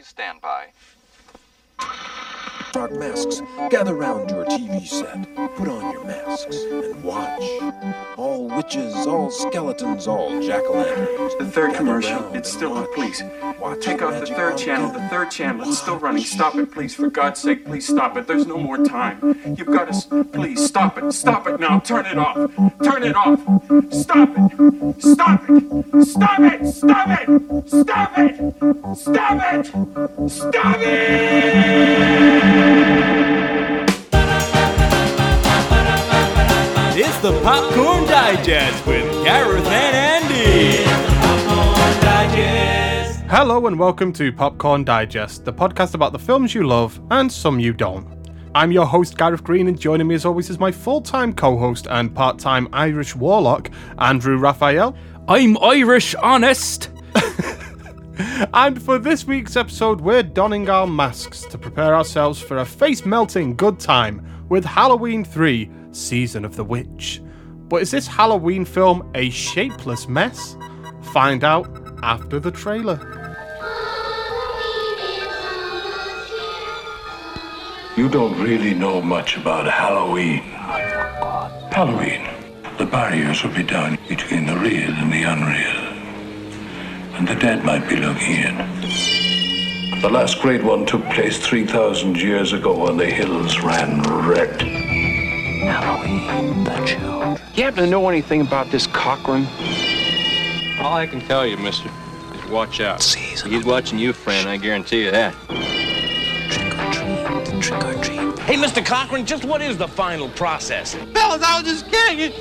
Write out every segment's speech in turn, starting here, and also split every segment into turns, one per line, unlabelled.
Please stand by.
Dark masks, gather round your TV set. Put on your masks and watch. All witches, all skeletons, all jack o' lanterns.
The third commercial. It's still on, please. Take off the third channel. The third channel. It's still running. Stop it, please. For God's sake, please stop it. There's no more time. You've got to. s- Please stop it. Stop it now. Turn it off. Turn it off. Stop it. Stop it. Stop it. Stop it. Stop it. Stop it. Stop it.
It's the Popcorn Digest with Gareth and Andy. Hello and welcome to Popcorn Digest, the podcast about the films you love and some you don't. I'm your host Gareth Green, and joining me as always is my full-time co-host and part-time Irish warlock Andrew Raphael.
I'm Irish honest.
And for this week's episode, we're donning our masks to prepare ourselves for a face-melting good time with Halloween 3: Season of the Witch. But is this Halloween film a shapeless mess? Find out after the trailer.
You don't really know much about Halloween. Oh, Halloween. The barriers will be down between the real and the unreal. And the dead might be looking in. The last great one took place 3,000 years ago when the hills ran red. Halloween, the children.
You happen to know anything about this Cochran?
All I can tell you, mister, is watch out.
Season
He's watching you, friend, I guarantee you that.
trick or treat, trick or treat.
Hey, Mr. Cochran, just what is the final process? Fellas, I was just kidding.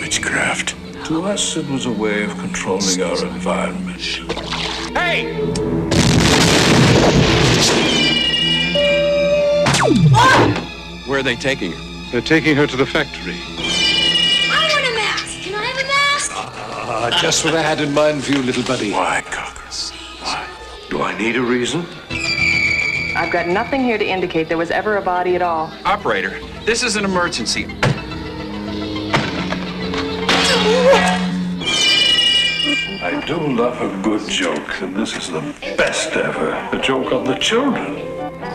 Witchcraft. To us, it was a way of controlling our environment.
Hey!
Where are they taking her?
They're taking her to the factory.
I want a mask. Can I have a mask?
Ah, just what I had in mind for you, little buddy. Why, Cocker? Why? Do I need a reason?
I've got nothing here to indicate there was ever a body at all.
Operator, this is an emergency.
Do love a good joke, and this is the best ever. A joke on the children.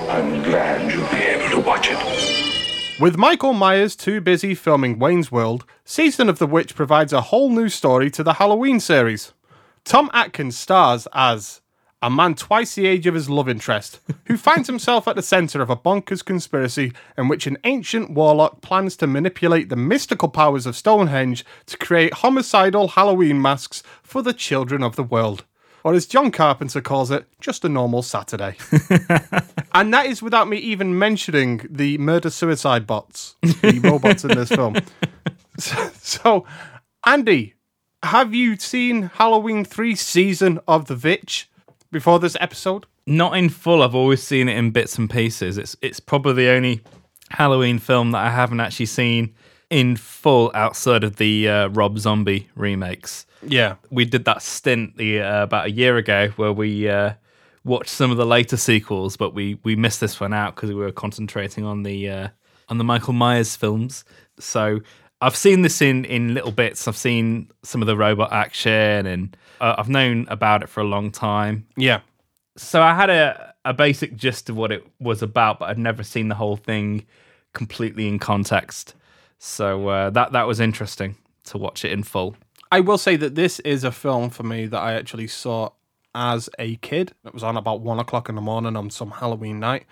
I'm glad you'll be able to watch it.
With Michael Myers too busy filming Wayne's World, Season of the Witch provides a whole new story to the Halloween series. Tom Atkins stars as a man twice the age of his love interest, who finds himself at the centre of a bonkers conspiracy in which an ancient warlock plans to manipulate the mystical powers of Stonehenge to create homicidal Halloween masks for the children of the world. Or as John Carpenter calls it, just a normal Saturday. And that is without me even mentioning the murder suicide bots, the robots in this film. So, so, Andy, have you seen Halloween 3 Season of the Vitch before this episode?
Not in full. I've always seen it in bits and pieces. It's it's probably the only Halloween film that I haven't actually seen in full outside of the uh, Rob Zombie remakes.
Yeah.
We did that stint the uh, about a year ago where we uh, watched some of the later sequels, but we we missed this one out because we were concentrating on the uh, on the Michael Myers films. So I've seen this in in little bits. I've seen some of the robot action, and uh, I've known about it for a long time.
Yeah.
So I had a a basic gist of what it was about, but I'd never seen the whole thing completely in context. So uh, that that was interesting to watch it in full.
I will say that this is a film for me that I actually saw as a kid. It was on about one o'clock in the morning on some Halloween night.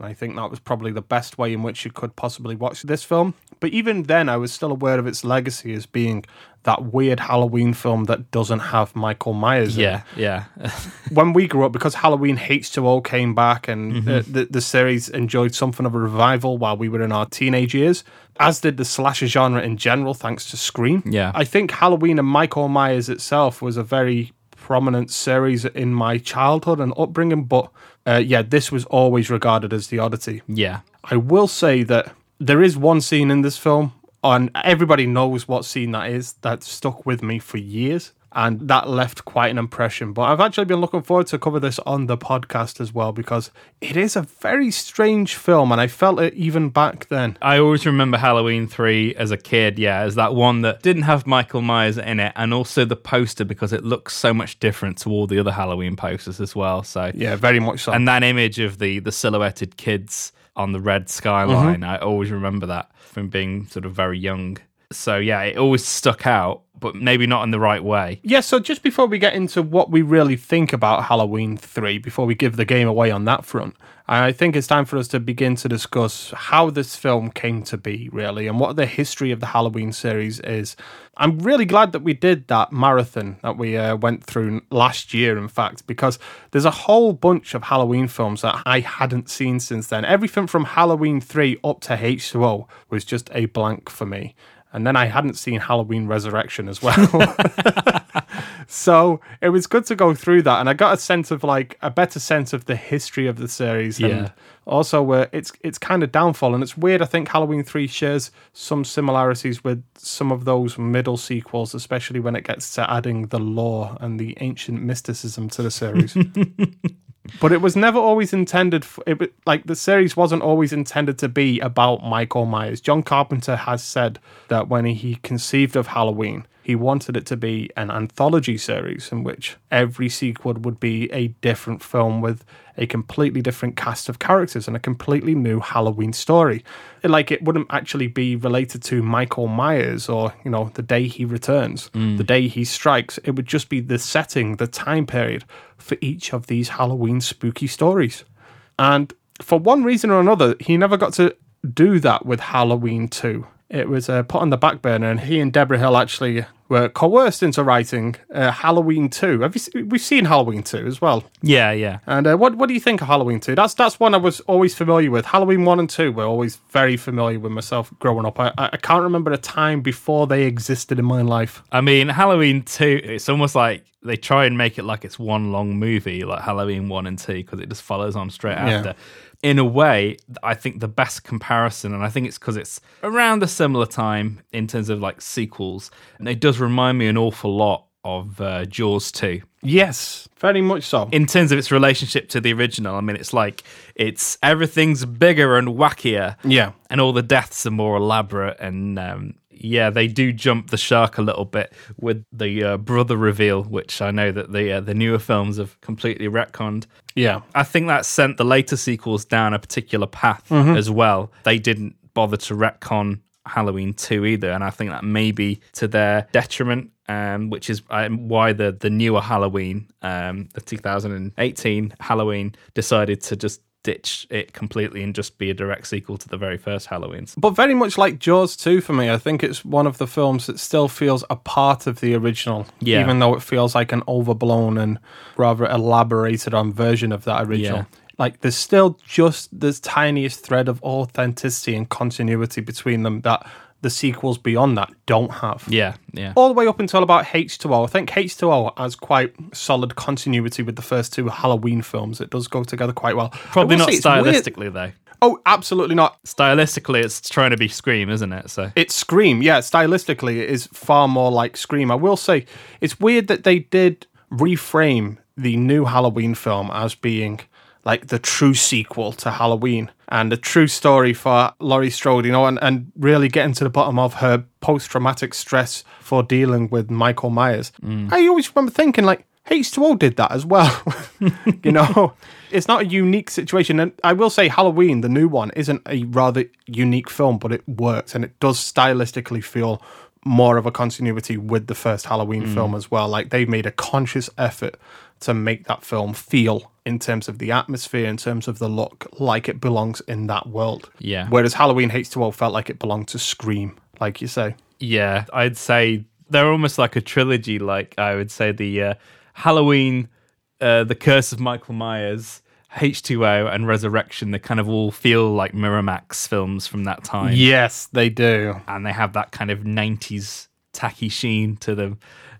And I think that was probably the best way in which you could possibly watch this film. But even then, I was still aware of its legacy as being that weird Halloween film that doesn't have Michael Myers in it.
Yeah, yeah.
when we grew up, because Halloween H2O came back and uh, the, the series enjoyed something of a revival while we were in our teenage years, as did the slasher genre in general, thanks to Scream.
Yeah.
I think Halloween and Michael Myers itself was a very prominent series in my childhood and upbringing, but uh, yeah, this was always regarded as the oddity.
yeah.
I will say that there is one scene in this film, and everybody knows what scene that is, that stuck with me for years. And that left quite an impression. But I've actually been looking forward to cover this on the podcast as well because it is a very strange film, and I felt it even back then.
I always remember Halloween 3 as a kid, yeah, as that one that didn't have Michael Myers in it, and also the poster because it looks so much different to all the other Halloween posters as well. So
Yeah, very much so.
and that image of the the silhouetted kids on the red skyline, mm-hmm. I always remember that from being sort of very young. So yeah, it always stuck out, but maybe not in the right way.
Yeah, so just before we get into what we really think about Halloween 3, before we give the game away on that front, I think it's time for us to begin to discuss how this film came to be, really, and what the history of the Halloween series is. I'm really glad that we did that marathon that we uh, went through last year, in fact, because there's a whole bunch of Halloween films that I hadn't seen since then. Everything from Halloween 3 up to H2O was just a blank for me. And then I hadn't seen Halloween Resurrection as well. so it was good to go through that. And I got a sense of like a better sense of the history of the series.
Yeah.
And also uh, its its kind of downfall. And it's weird. I think Halloween 3 shares some similarities with some of those middle sequels, especially when it gets to adding the lore and the ancient mysticism to the series. but it was never always intended for it like the series wasn't always intended to be about michael myers. John carpenter has said that when he conceived of halloween he wanted it to be an anthology series in which every sequel would be a different film with a completely different cast of characters and a completely new Halloween story. Like it wouldn't actually be related to Michael Myers or, you know, the day he returns, mm. the day he strikes. It would just be the setting, the time period for each of these Halloween spooky stories. And for one reason or another, he never got to do that with Halloween 2. It was uh, put on the back burner, and he and Debra Hill actually were coerced into writing uh, Halloween 2. Have you, we've seen Halloween 2 as well.
Yeah, yeah.
And uh, what what do you think of Halloween 2? That's that's one I was always familiar with. Halloween 1 and 2 were always very familiar with myself growing up. I, I can't remember a time before they existed in my life.
I mean, Halloween 2, it's almost like they try and make it like it's one long movie, like Halloween 1 and 2, because it just follows on straight
Yeah.
after. In a way, I think the best comparison, and I think it's because it's around a similar time in terms of like sequels, and it does remind me an awful lot of uh, Jaws 2
Yes, very much so.
in terms of its relationship to the original. I mean, it's like it's everything's bigger and wackier.
Yeah.
and all the deaths are more elaborate. And um, yeah, they do jump the shark a little bit with the uh, brother reveal, which I know that the uh, the newer films have completely retconned.
yeah.
I think that sent the later sequels down a particular path
Mm-hmm.
as well. They didn't bother to retcon Halloween 2 either, and I think that may be to their detriment, um, which is um, why the, the newer Halloween, um, the 2018 Halloween, decided to just ditch it completely and just be a direct sequel to the very first Halloweens.
But very much like Jaws 2 for me, I think it's one of the films that still feels a part of the original.
Yeah.
Even though it feels like an overblown and rather elaborated on version of that original.
Yeah.
Like there's still just this tiniest thread of authenticity and continuity between them that the sequels beyond that don't have.
Yeah, yeah.
All the way up until about H2O. I think H2O has quite solid continuity with the first two Halloween films. It does go together quite well.
Probably not
say it's weird-
stylistically, though.
Oh, absolutely not.
Stylistically, it's trying to be Scream, isn't it? So
It's Scream, yeah. Stylistically, it is far more like Scream. I will say it's weird that they did reframe the new Halloween film as being like the true sequel to Halloween and a true story for Laurie Strode, you know, and, and really getting to the bottom of her post traumatic stress for dealing with Michael Myers. Mm. I always remember thinking, like, H2O did that as well. you know, it's not a unique situation. And I will say, Halloween, the new one, isn't a rather unique film, but it works and it does stylistically feel more of a continuity with the first Halloween mm. film as well. Like they made a conscious effort to make that film feel, in terms of the atmosphere, in terms of the look, like it belongs in that world.
Yeah.
Whereas Halloween H2O felt like it belonged to Scream, like you say.
Yeah, I'd say they're almost like a trilogy. Like I would say the uh, Halloween, uh, the Curse of Michael Myers, H2O, and Resurrection. They kind of all feel like Miramax films from that time.
Yes, they do.
and they have that kind of '90s tacky sheen to them.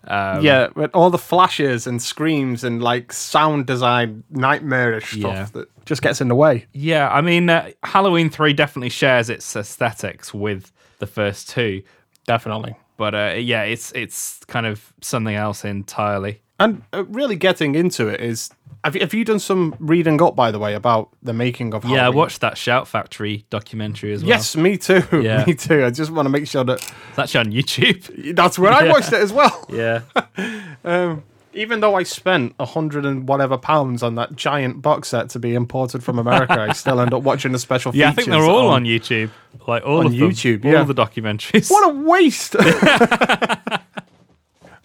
Um,
yeah, but all the flashes and screams and like sound design, nightmarish stuff
Yeah.
that just gets in the way.
Yeah, I mean, uh, Halloween 3 definitely shares its aesthetics with the first two.
Definitely.
But uh, yeah, it's it's kind of something else entirely.
And uh, really getting into it is. Have you, have you done some reading up, by the way, about the making of
Yeah, I watched that Shout Factory documentary as well.
Yes, me too.
Yeah.
Me too. I just want to make sure that
It's actually on YouTube.
that's where I watched it as well.
Yeah.
Um, even though I spent a hundred and whatever pounds on that giant box set to be imported from America, I still end up watching the special
Yeah, I think they're all on, YouTube. Like all
on
of them.
YouTube,
All the documentaries.
What a waste!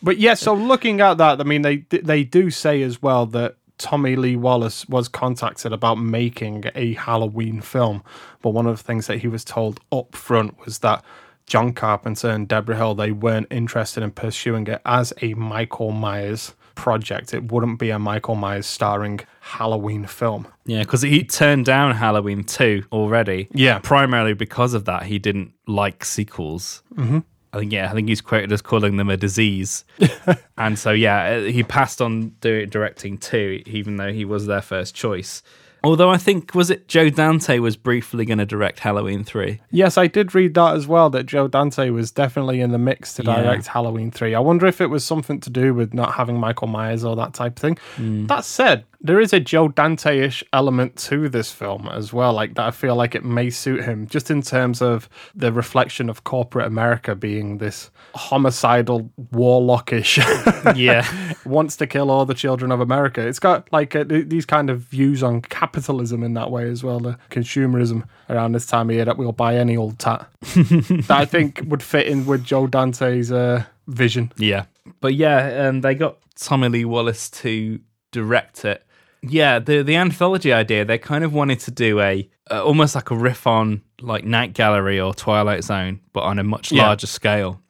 but yeah, so looking at that, I mean, they they do say as well that Tommy Lee Wallace was contacted about making a Halloween film, but one of the things that he was told up front was that John Carpenter and Debra Hill they weren't interested in pursuing it as a Michael Myers project. It wouldn't be a Michael Myers starring Halloween film.
Yeah, because he turned down Halloween 2 already.
Yeah.
Primarily because of that. He didn't like sequels.
Mhm.
I think, yeah, I think he's quoted as calling them a disease. and so, yeah, he passed on directing too, even though he was their first choice. Although I think, was it Joe Dante was briefly going to direct Halloween 3?
Yes, I did read that as well. That Joe Dante was definitely in the mix to
Yeah.
direct Halloween three. I wonder if it was something to do with not having Michael Myers or that type of thing.
Hmm.
That said, there is a Joe Dante-ish element to this film as well. Like that, I feel like it may suit him, just in terms of the reflection of corporate America being this homicidal, warlockish.
Yeah.
wants to kill all the children of America. It's got like th- these kind of views on capitalism in that way as well, the consumerism around this time of year that we'll buy any old tat that I think would fit in with Joe Dante's uh, vision.
Yeah. But yeah, um, they got Tommy Lee Wallace to direct it. Yeah, the the anthology idea, they kind of wanted to do a uh, almost like a riff on like Night Gallery or Twilight Zone, but on a much
Yeah.
larger scale.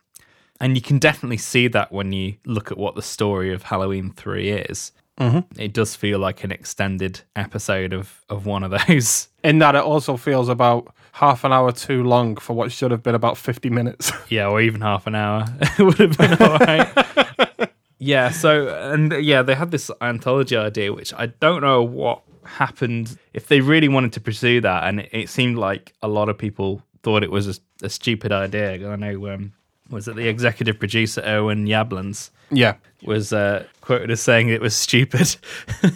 And you can definitely see that when you look at what the story of Halloween 3 is.
Mhm.
It does feel like an extended episode of, of one of those.
In that, it also feels about half an hour too long for what should have been about 50 minutes.
Yeah, or even half an hour it would have been all right. yeah, so and yeah, they had this anthology idea, which I don't know what happened if they really wanted to pursue that, and it, it seemed like a lot of people thought it was a, a stupid idea. I know um, was it the executive producer Irwin Yablans
yeah.
was uh, quoted as saying it was stupid.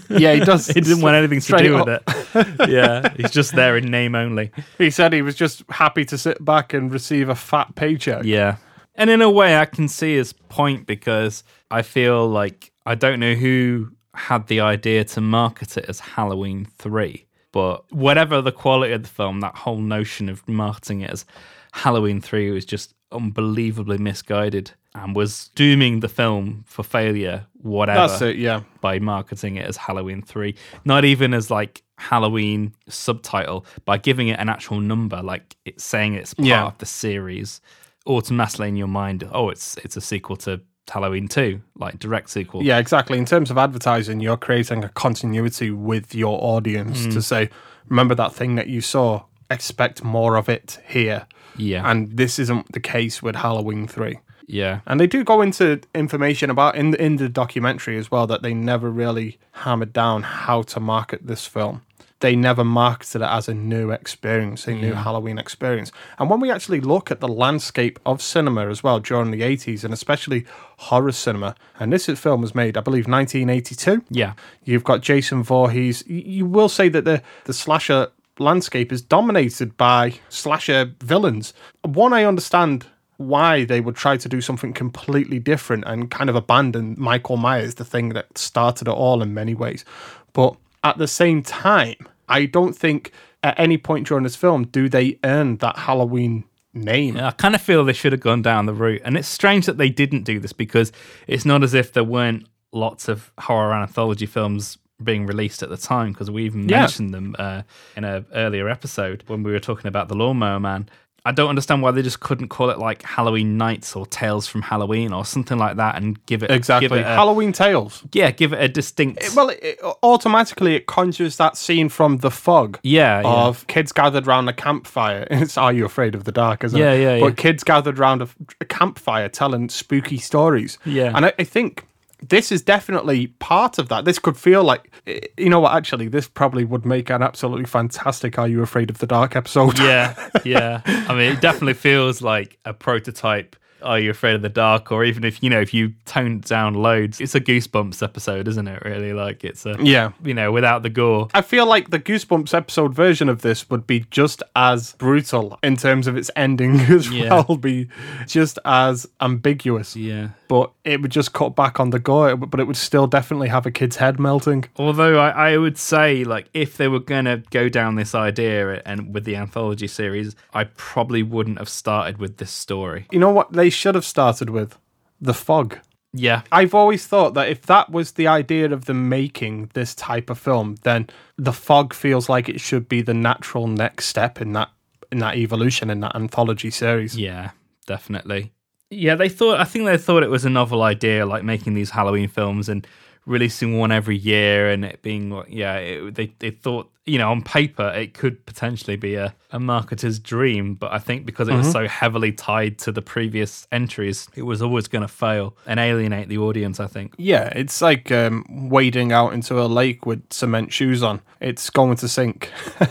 Yeah, he does.
he didn't want anything to do with
up.
it. yeah, he's just there in name only.
He said he was just happy to sit back and receive a fat paycheck.
Yeah. And in a way, I can see his point because I feel like I don't know who had the idea to market it as Halloween 3, but whatever the quality of the film, that whole notion of marketing it as Halloween 3 was just unbelievably misguided and was dooming the film for failure, whatever.
That's it, yeah.
By marketing it as Halloween 3, not even as like Halloween subtitle, by giving it an actual number, like it's saying it's part
Yeah.
of the series, automatically in your mind, oh, it's it's a sequel to Halloween 2, like direct sequel.
Yeah, exactly. In terms of advertising, you're creating a continuity with your audience
Mm.
to say, remember that thing that you saw, expect more of it here.
Yeah.
And this isn't the case with Halloween 3.
Yeah.
And they do go into information about in the, in the documentary as well that they never really hammered down how to market this film. They never marketed it as a new experience, a new
Yeah.
Halloween experience. And when we actually look at the landscape of cinema as well during the 80s and especially horror cinema, and this film was made, I believe, 1982.
Yeah.
You've got Jason Voorhees. You will say that the, the slasher landscape is dominated by slasher villains. One, I understand why they would try to do something completely different and kind of abandon Michael Myers, the thing that started it all in many ways. But at the same time, I don't think at any point during this film do they earn that Halloween name.
Yeah, I kind of feel they should have gone down the route. And it's strange that they didn't do this because it's not as if there weren't lots of horror anthology films being released at the time because we even
Yeah.
mentioned them uh, in an earlier episode when we were talking about The Lawnmower Man. I don't understand why they just couldn't call it like Halloween Nights or Tales from Halloween or something like that and give it
Exactly.
Give it a,
Halloween Tales.
yeah, give it a distinct.
Well, it, it- automatically it conjures that scene from The Fog.
Yeah, yeah.
Of kids gathered round a campfire. It's Are You Afraid of the Dark, isn't
Yeah,
it?
yeah,
But
yeah.
kids gathered round a, a campfire telling spooky stories.
Yeah.
And I, I think this is definitely part of that. This could feel like, you know what, actually, this probably would make an absolutely fantastic Are You Afraid of the Dark episode.
yeah, yeah. I mean, it definitely feels like a prototype Are You Afraid of the Dark? Or even if, you know, if you tone down loads, it's a Goosebumps episode, isn't it? Really? Like, it's a,
Yeah.
you know, without the gore.
I feel like the Goosebumps episode version of this would be just as brutal in terms of its ending as
Yeah.
well, be just as ambiguous.
Yeah.
But it would just cut back on the gore, but it would still definitely have a kid's head melting.
Although I, I would say, like, if they were to go down this idea and with the anthology series, I probably wouldn't have started with this story.
You know what they should have started with? The fog.
Yeah.
I've always thought that if that was the idea of them making this type of film, then the fog feels like it should be the natural next step in that in that evolution in that anthology series.
Yeah, definitely. Yeah, they thought. I think they thought it was a novel idea, like making these Halloween films and releasing one every year, and it being yeah, it, they they thought, you know, on paper it could potentially be a, a marketer's dream, but I think because it was
Mhm.
so heavily tied to the previous entries, it was always going to fail and alienate the audience. I think.
Yeah, it's like um, wading out into a lake with cement shoes on. It's going to sink.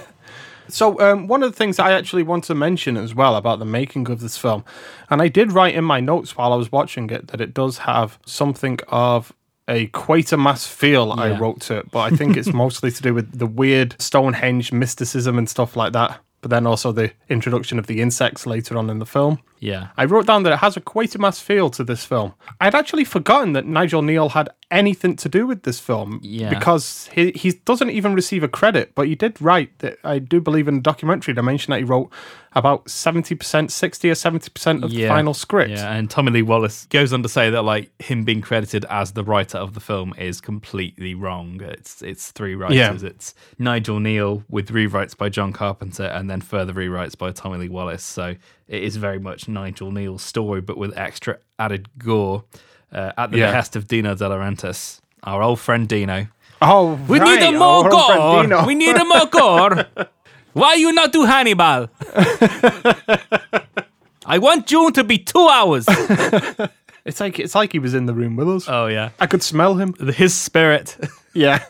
so, um, one of the things I actually want to mention as well about the making of this film, and I did write in my notes while I was watching it that it does have something of a Quatermass feel, I wrote to it, but I think it's mostly to do with the weird Stonehenge mysticism and stuff like that. But then also the introduction of the insects later on in the film.
Yeah.
I wrote down that it has a Quatermass feel to this film. I'd actually forgotten that Nigel Kneale had anything to do with this film
Yeah.
because he he doesn't even receive a credit. But he did write that I do believe in a documentary they mentioned that he wrote about seventy percent, sixty or seventy percent of the final script.
Yeah, and Tommy Lee Wallace goes on to say that like him being credited as the writer of the film is completely wrong. It's it's three writers.
Yeah.
It's Nigel Kneale with rewrites by John Carpenter and then further rewrites by Tommy Lee Wallace. So it is very much Nigel Kneale's story, but with extra added gore uh, at the
Yeah.
behest of Dino De Laurentiis, our old friend Dino.
Oh,
We
right,
need a more gore. We need a more gore. Why you not do Hannibal? I want Dune to be two hours.
It's like it's like he was in the room with us.
Oh yeah,
I could smell him.
his spirit.
Yeah.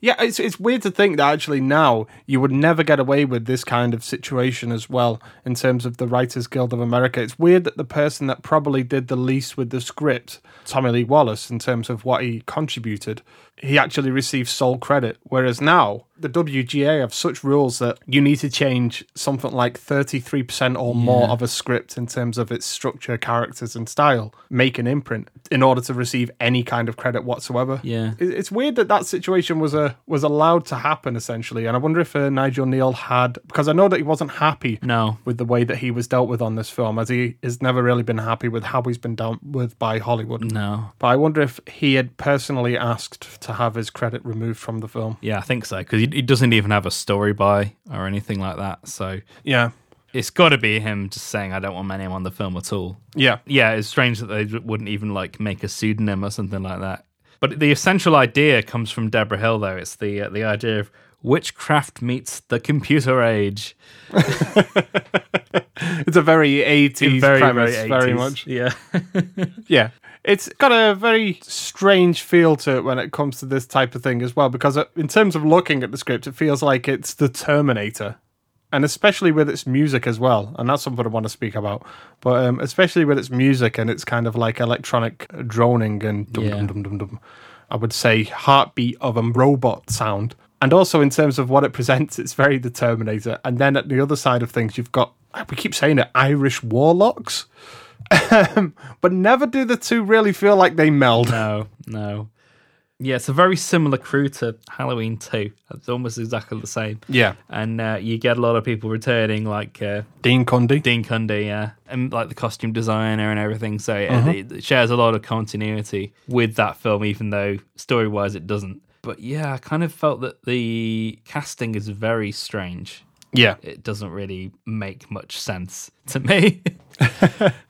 Yeah, it's it's weird to think that actually now you would never get away with this kind of situation as well in terms of the Writers Guild of America. It's weird that the person that probably did the least with the script, Tommy Lee Wallace, in terms of what he contributed, he actually received sole credit. Whereas now the WGA have such rules that you need to change something like 33% or more
Yeah.
of a script in terms of its structure, characters, and style, make an imprint in order to receive any kind of credit whatsoever.
Yeah.
It's weird that that situation was a was allowed to happen essentially, and I wonder if uh, Nigel Kneale had because I know that he wasn't happy
No.
with the way that he was dealt with on this film, as he has never really been happy with how he's been dealt with by Hollywood.
No.
But I wonder if he had personally asked to have his credit removed from the film.
Yeah, I think so because he, he doesn't even have a story by or anything like that. So
Yeah,
it's got to be him just saying, "I don't want my name on the film at all."
yeah,
Yeah, it's strange that they wouldn't even like make a pseudonym or something like that. But the essential idea comes from Debra Hill, though. It's the uh, the idea of witchcraft meets the computer age.
it's a very 80s
very,
premise,
very,
very much.
Yeah.
Yeah. It's got a very strange feel to it when it comes to this type of thing as well, because uh, in terms of looking at the script, it feels like it's the Terminator. And especially with its music as well. And that's something I want to speak about. But um, especially with its music and its kind of like electronic droning and dum dum dum dum dum. I would say heartbeat of a robot sound. And also in terms of what it presents, it's very the Terminator. And then at the other side of things, you've got, we keep saying it, Irish warlocks. Um, but never do the two really feel like they meld.
No, no. Yeah, it's a very similar crew to Halloween 2. It's almost exactly the same.
Yeah.
And uh, you get a lot of people returning, like uh,
Dean Cundey.
Dean Cundey, yeah, and like the costume designer and everything. So uh,
Uh-huh.
it, it shares a lot of continuity with that film, even though story wise it doesn't. But yeah, I kind of felt that the casting is very strange.
Yeah.
It doesn't really make much sense to me.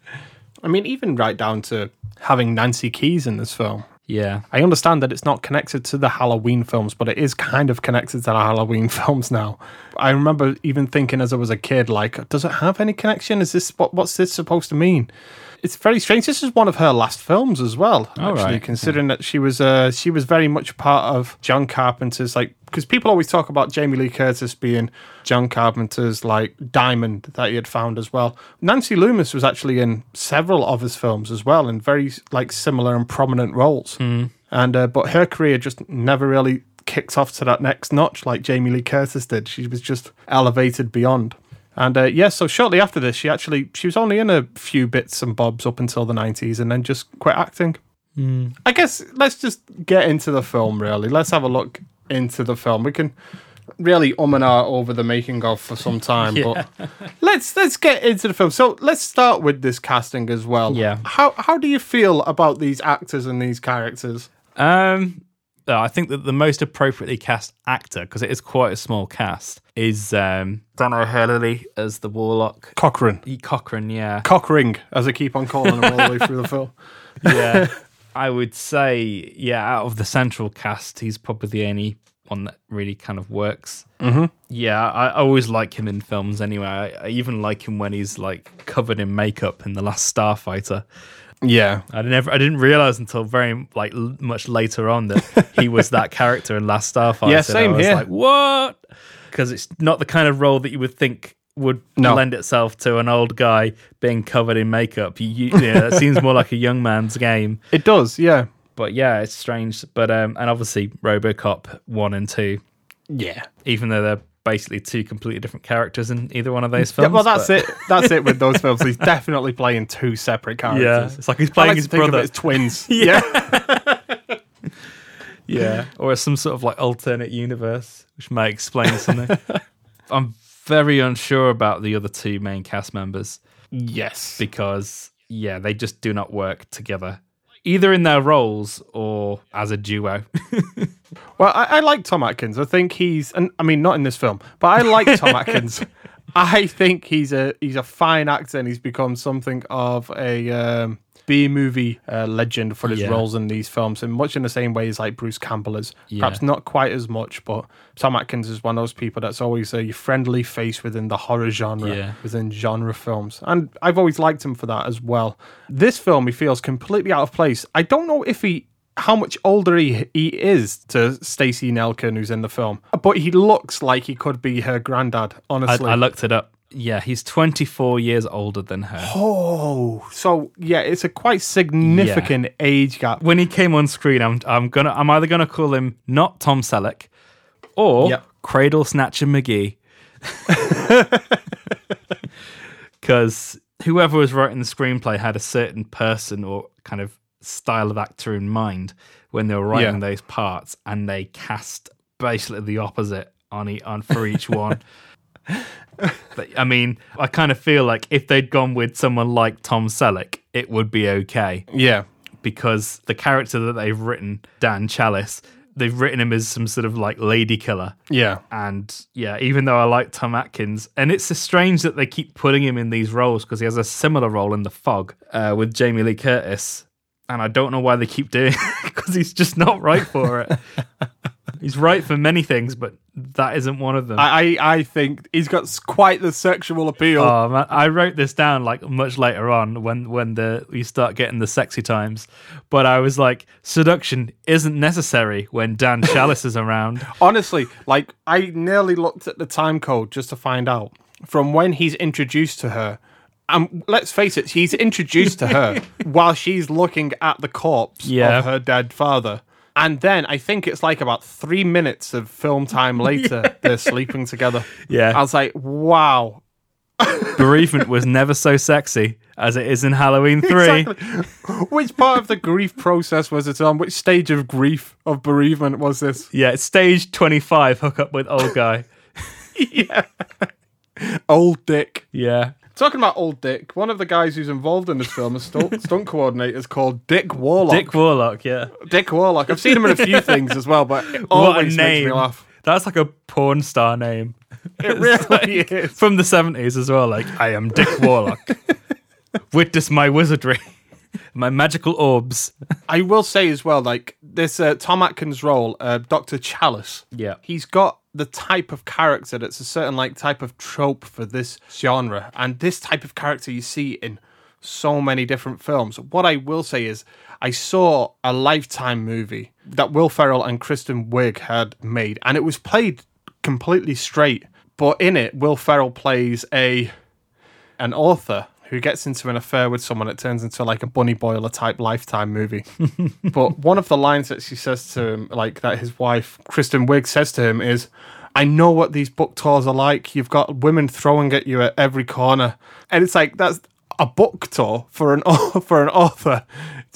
I mean, even right down to having Nancy Keys in this film.
yeah.
I understand that it's not connected to the Halloween films, but it is kind of connected to the Halloween films now. I remember even thinking as I was a kid, like, does it have any connection? Is this what what's this supposed to mean? It's very strange. This is one of her last films as well. Actually,
right.
considering that she was uh, she was very much part of John Carpenter's like because people always talk about Jamie Lee Curtis being John Carpenter's like diamond that he had found as well. Nancy Loomis was actually in several of his films as well, in very like similar and prominent roles. And uh, but her career just never really kicked off to that next notch like Jamie Lee Curtis did. She was just elevated beyond. And uh, yeah, so shortly after this, she actually she was only in a few bits and bobs up until the nineties, and then just quit acting. I guess let's just get into the film. Really, let's have a look into the film. We can really um and ah over the making of for some time, but let's let's get into the film. So let's start with this casting as well.
Yeah.
How how do you feel about these actors and these characters?
Um, I think that the most appropriately cast actor, because it is quite a small cast, is um, Dan O'Herlihy as the Warlock.
Cochran,
E- Cochran, yeah.
Cockring, as I keep on calling him all the way through the film.
yeah. I would say, yeah, out of the central cast, he's probably the only one that really kind of works. Mm-hmm. Yeah, I, I always like him in films anyway. I, I even like him when he's like covered in makeup in The Last Starfighter.
Yeah,
I never, I didn't realize until very like l- much later on that he was that character in Last Starfighter.
Yeah, same
I was
here.
Like what? Because it's not the kind of role that you would think would
No.
lend itself to an old guy being covered in makeup. You, you, yeah, it seems more like a young man's game.
it does. Yeah,
But yeah, it's strange. But um, and obviously RoboCop one and two,
yeah.
even though they're basically two completely different characters in either one of those
Yeah,
films.
well, that's
but-
it. That's it with those films. He's definitely playing two separate characters.
Yeah, it's like he's playing
like
his
to think of it
brother.
as twins. yeah.
Yeah, or some sort of like alternate universe, which may explain something. I'm very unsure about the other two main cast members
yes.
because, yeah, they just do not work together, either in their roles or as a duo.
Well, I, I like Tom Atkins. I think he's, and I mean, not in this film, but I like Tom Atkins. I think he's a he's a fine actor, and he's become something of a um, B movie uh, legend for his
Yeah.
roles in these films, and much in the same way as like Bruce Campbell is.
Yeah.
Perhaps not quite as much, but Tom Atkins is one of those people that's always a friendly face within the horror genre,
Yeah.
within genre films, and I've always liked him for that as well. This film, he feels completely out of place. I don't know if he how much older he, he is to Stacey Nelkin, who's in the film. But he looks like he could be her granddad,
I,
honestly.
I looked it up. Yeah, he's 24 years older than her.
oh, so yeah, it's a quite significant age gap.
When he came on screen, I'm I'm gonna I'm either gonna call him not Tom Selleck or
Yep.
Cradle Snatcher McGee. Because whoever was writing the screenplay had a certain person or kind of style of actor in mind when they were writing
Yeah.
those parts, and they cast basically the opposite on e- on for each one. But, I mean, I kind of feel like if they'd gone with someone like Tom Selleck, it would be okay
Yeah.
because the character that they've written, Dan Challis, they've written him as some sort of like lady killer.
Yeah.
And yeah, even though I like Tom Atkins, and it's strange that they keep putting him in these roles because he has a similar role in The Fog uh, with Jamie Lee Curtis. And I don't know why they keep doing it because he's just not right for it. he's right for many things, but that isn't one of them.
I, I, I think he's got quite the sexual appeal.
Oh man, I wrote this down like much later on when when the we start getting the sexy times, but I was like, seduction isn't necessary when Dan Challis is around.
Honestly, like I nearly looked at the time code just to find out from when he's introduced to her. And let's face it, he's introduced to her while she's looking at the corpse
Yeah.
of her dead father. And then I think it's like about three minutes of film time later, they're sleeping together.
Yeah.
I was like, wow.
Bereavement was never so sexy as it is in Halloween three.
Exactly. Which part of the grief process was it on? Which stage of grief of bereavement was this?
Yeah, it's stage twenty five. Hook up with old guy.
yeah. Old Dick.
Yeah.
Talking about old Dick, one of the guys who's involved in this film, a stunt, stunt coordinator, is called Dick Warlock.
Dick Warlock. Yeah.
Dick Warlock. I've seen him in a few things as well, but it
What a
always makes me
name.
laugh.
That's like a porn star name.
It really is.
From the seventies as well. Like I am Dick Warlock. Witness my wizardry, my magical orbs.
I will say as well, like this uh, Tom Atkins role, uh, Doctor Challis.
Yeah.
he's got the type of character that's a certain like type of trope for this genre, and this type of character you see in so many different films. What I will say is, I saw a Lifetime movie that Will Ferrell and Kristen Wiig had made, and it was played completely straight. But in it, Will Ferrell plays a an author who gets into an affair with someone. It turns into like a bunny boiler type Lifetime movie. but one of the lines that she says to him, like that his wife Kristen Wiig says to him, is. I know what these book tours are like. You've got women throwing at you at every corner, and it's like that's a book tour for an for an author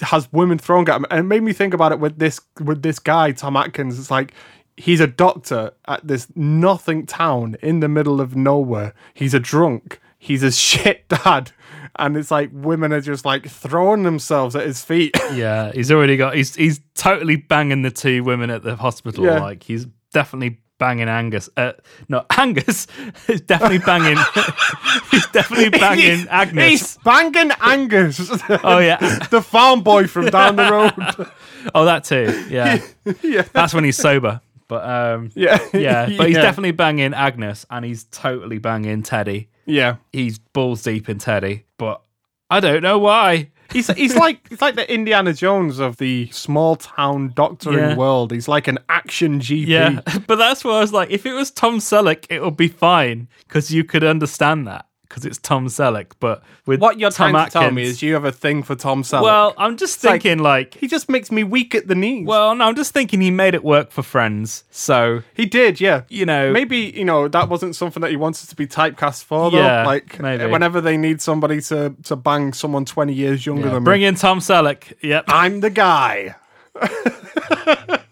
has women throwing at him, and it made me think about it with this with this guy Tom Atkins. It's like he's a doctor at this nothing town in the middle of nowhere. He's a drunk. He's a shit dad, and it's like women are just like throwing themselves at his feet.
Yeah, he's already got. He's he's totally banging the two women at the hospital.
Yeah.
Like he's definitely banging Angus. Uh, no, Angus is definitely banging. he's definitely banging Agnes.
He's banging Angus.
Oh yeah.
the farm boy from down the road.
Oh, that too. Yeah.
yeah,
That's when he's sober. But um,
yeah,
yeah. But he's
Yeah.
definitely banging Agnes, and he's totally banging Teddy.
Yeah.
He's balls deep in Teddy, but I don't know why.
He's he's like he's like the Indiana Jones of the small town doctoring
Yeah.
world. He's like an action GP.
Yeah, but that's where I was like, if it was Tom Selleck, it would be fine because you could understand that because it's Tom Selleck. But with
What you're
Tom
trying to tell me is you have a thing for Tom Selleck.
well, I'm just
like-
thinking like,
he just makes me weak at the knees.
well, no, I'm just thinking he made it work for Friends. So
he did, yeah.
you know,
Maybe you know that wasn't something that he wanted to be typecast for, though.
Yeah,
like
maybe.
whenever they need somebody to to bang someone twenty years younger
yeah,
than
bring
me, bring
in Tom Selleck. Yep.
I'm the guy.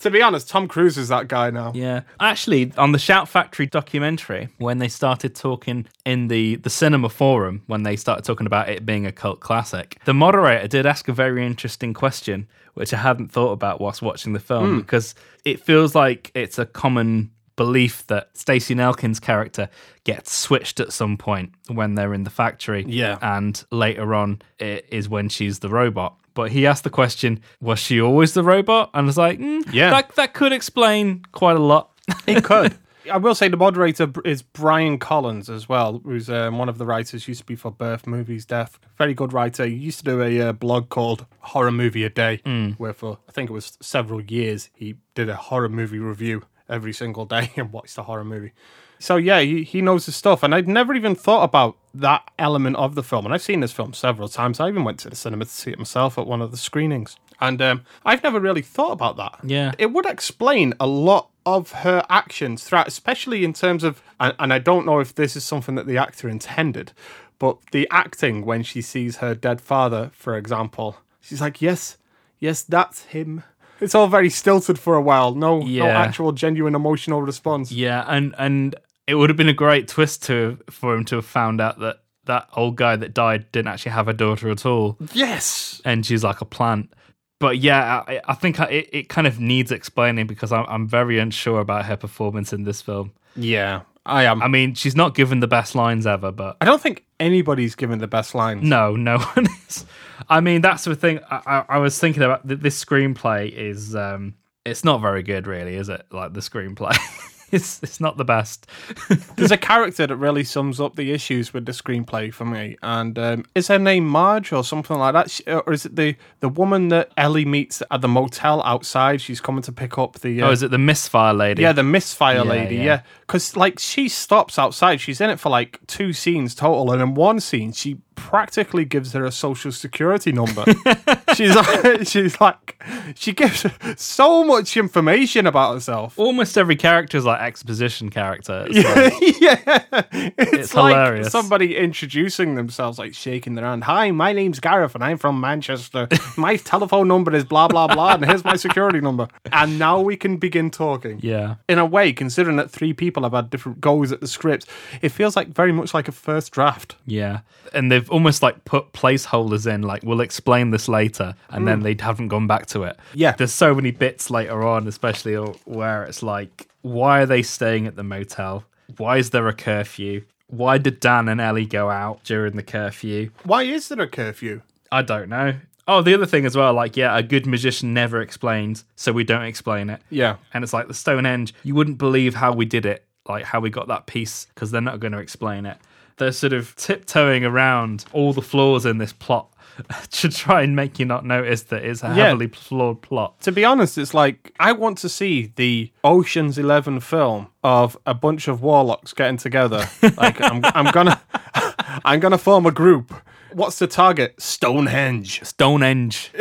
to be honest, Tom Cruise is that guy now.
Yeah. Actually, on the Shout Factory documentary, when they started talking in the, the cinema forum, when they started talking about it being a cult classic, the moderator did ask a very interesting question, which I hadn't thought about whilst watching the film,
Hmm.
because it feels like it's a common belief that Stacey Nelkin's character gets switched at some point when they're in the factory.
Yeah.
And later on it is when she's the robot. But he asked the question, was she always the robot? And I was like, mm,
Yeah.
that, that could explain quite a lot.
It could. I will say the moderator is Brian Collins as well, who's um, one of the writers. Used to be for Birth Movies Death. Very good writer. He used to do a uh, blog called Horror Movie a Day, where for I think it was several years he did a horror movie review every single day and watched a horror movie. So yeah, he, he knows his stuff, and I'd never even thought about that element of the film. And I've seen this film several times. I even went to the cinema to see it myself at one of the screenings, and um, I've never really thought about that.
Yeah.
it would explain a lot of her actions throughout, especially in terms of, and, and I don't know if this is something that the actor intended, but the acting when she sees her dead father, for example, she's like, yes, yes, that's him. It's all very stilted for a while. No, no actual genuine emotional response.
Yeah, and and it would have been a great twist to for him to have found out that that old guy that died didn't actually have a daughter at all,
Yes.
and she's like a plant. But yeah, I, I think it, it kind of needs explaining because I'm I'm very unsure about her performance in this film.
Yeah, I am.
I mean, she's not given the best lines ever, but
I don't think anybody's given the best lines.
no, no one is. I mean, that's the thing. I, I, I was thinking about th- this screenplay is um, it's not very good, really, is it? Like the screenplay, it's it's not the best.
There's a character that really sums up the issues with the screenplay for me, and um, is her name Marge or something like that, She- or is it the the woman that Ellie meets at the motel outside? She's coming to pick up the. Uh,
Oh, is it the misfire lady?
Yeah, the misfire
Yeah,
lady.
yeah.
Yeah, because like she stops outside. She's in it for like two scenes total, and in one scene she practically gives her a social security number. she's like, she's like, she gives so much information about herself.
almost every character is like exposition character. It's like-
yeah, it's,
It's
like
hilarious.
somebody introducing themselves, like shaking their hand. Hi, my name's Gareth, and I'm from Manchester. My telephone number is blah blah blah, and here's my security number. And now we can begin talking.
yeah.
In a way, considering that three people have had different goals at the script, it feels like very much like a first draft.
Yeah. And they've almost like put placeholders in, like, we'll explain this later. And then hmm. they haven't gone back to it.
Yeah.
There's so many bits later on, especially uh, where it's like, why are they staying at the motel? Why is there a curfew? Why did Dan and Ellie go out during the curfew?
Why is there a curfew?
I don't know. Oh, the other thing as well, like, yeah, a good magician never explains, so we don't explain it.
Yeah.
And it's like the Stonehenge, you wouldn't believe how we did it, like how we got that piece, because they're not going to explain it. They're sort of tiptoeing around all the flaws in this plot to try and make you not notice that it's a
Yeah.
heavily flawed plot.
To be honest, it's like I want to see the Ocean's Eleven film of a bunch of warlocks getting together. Like I'm, I'm gonna, I'm gonna form a group. What's the target? Stonehenge.
Stonehenge.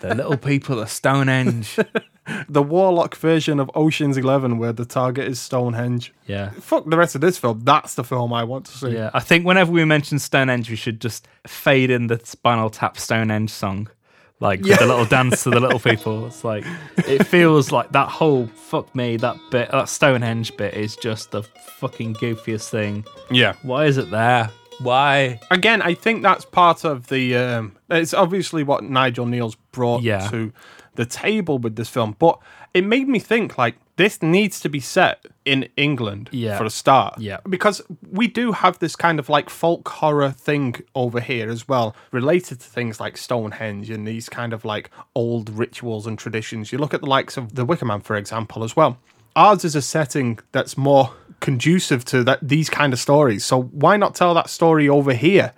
The little people of Stonehenge.
The warlock version of Ocean's Eleven, where the target is Stonehenge.
Yeah.
Fuck the rest of this film. That's the film I want to see.
Yeah, I think whenever we mention Stonehenge, we should just fade in the Spinal Tap Stonehenge song, like with the little dance to the little people. It's like it feels like that whole fuck me that bit, that Stonehenge bit is just the fucking goofiest thing.
Yeah.
Why is it there? Why?
Again, I think that's part of the. Um, it's obviously what Nigel Kneale's brought
Yeah.
to the table with this film, but it made me think like this needs to be set in England
Yeah.
for a start.
Yeah.
because we do have this kind of like folk horror thing over here as well, related to things like Stonehenge and these kind of like old rituals and traditions. You look at the likes of the Wicker Man, for example, as well. Ours is a setting that's more conducive to that these kind of stories. So why not tell that story over here?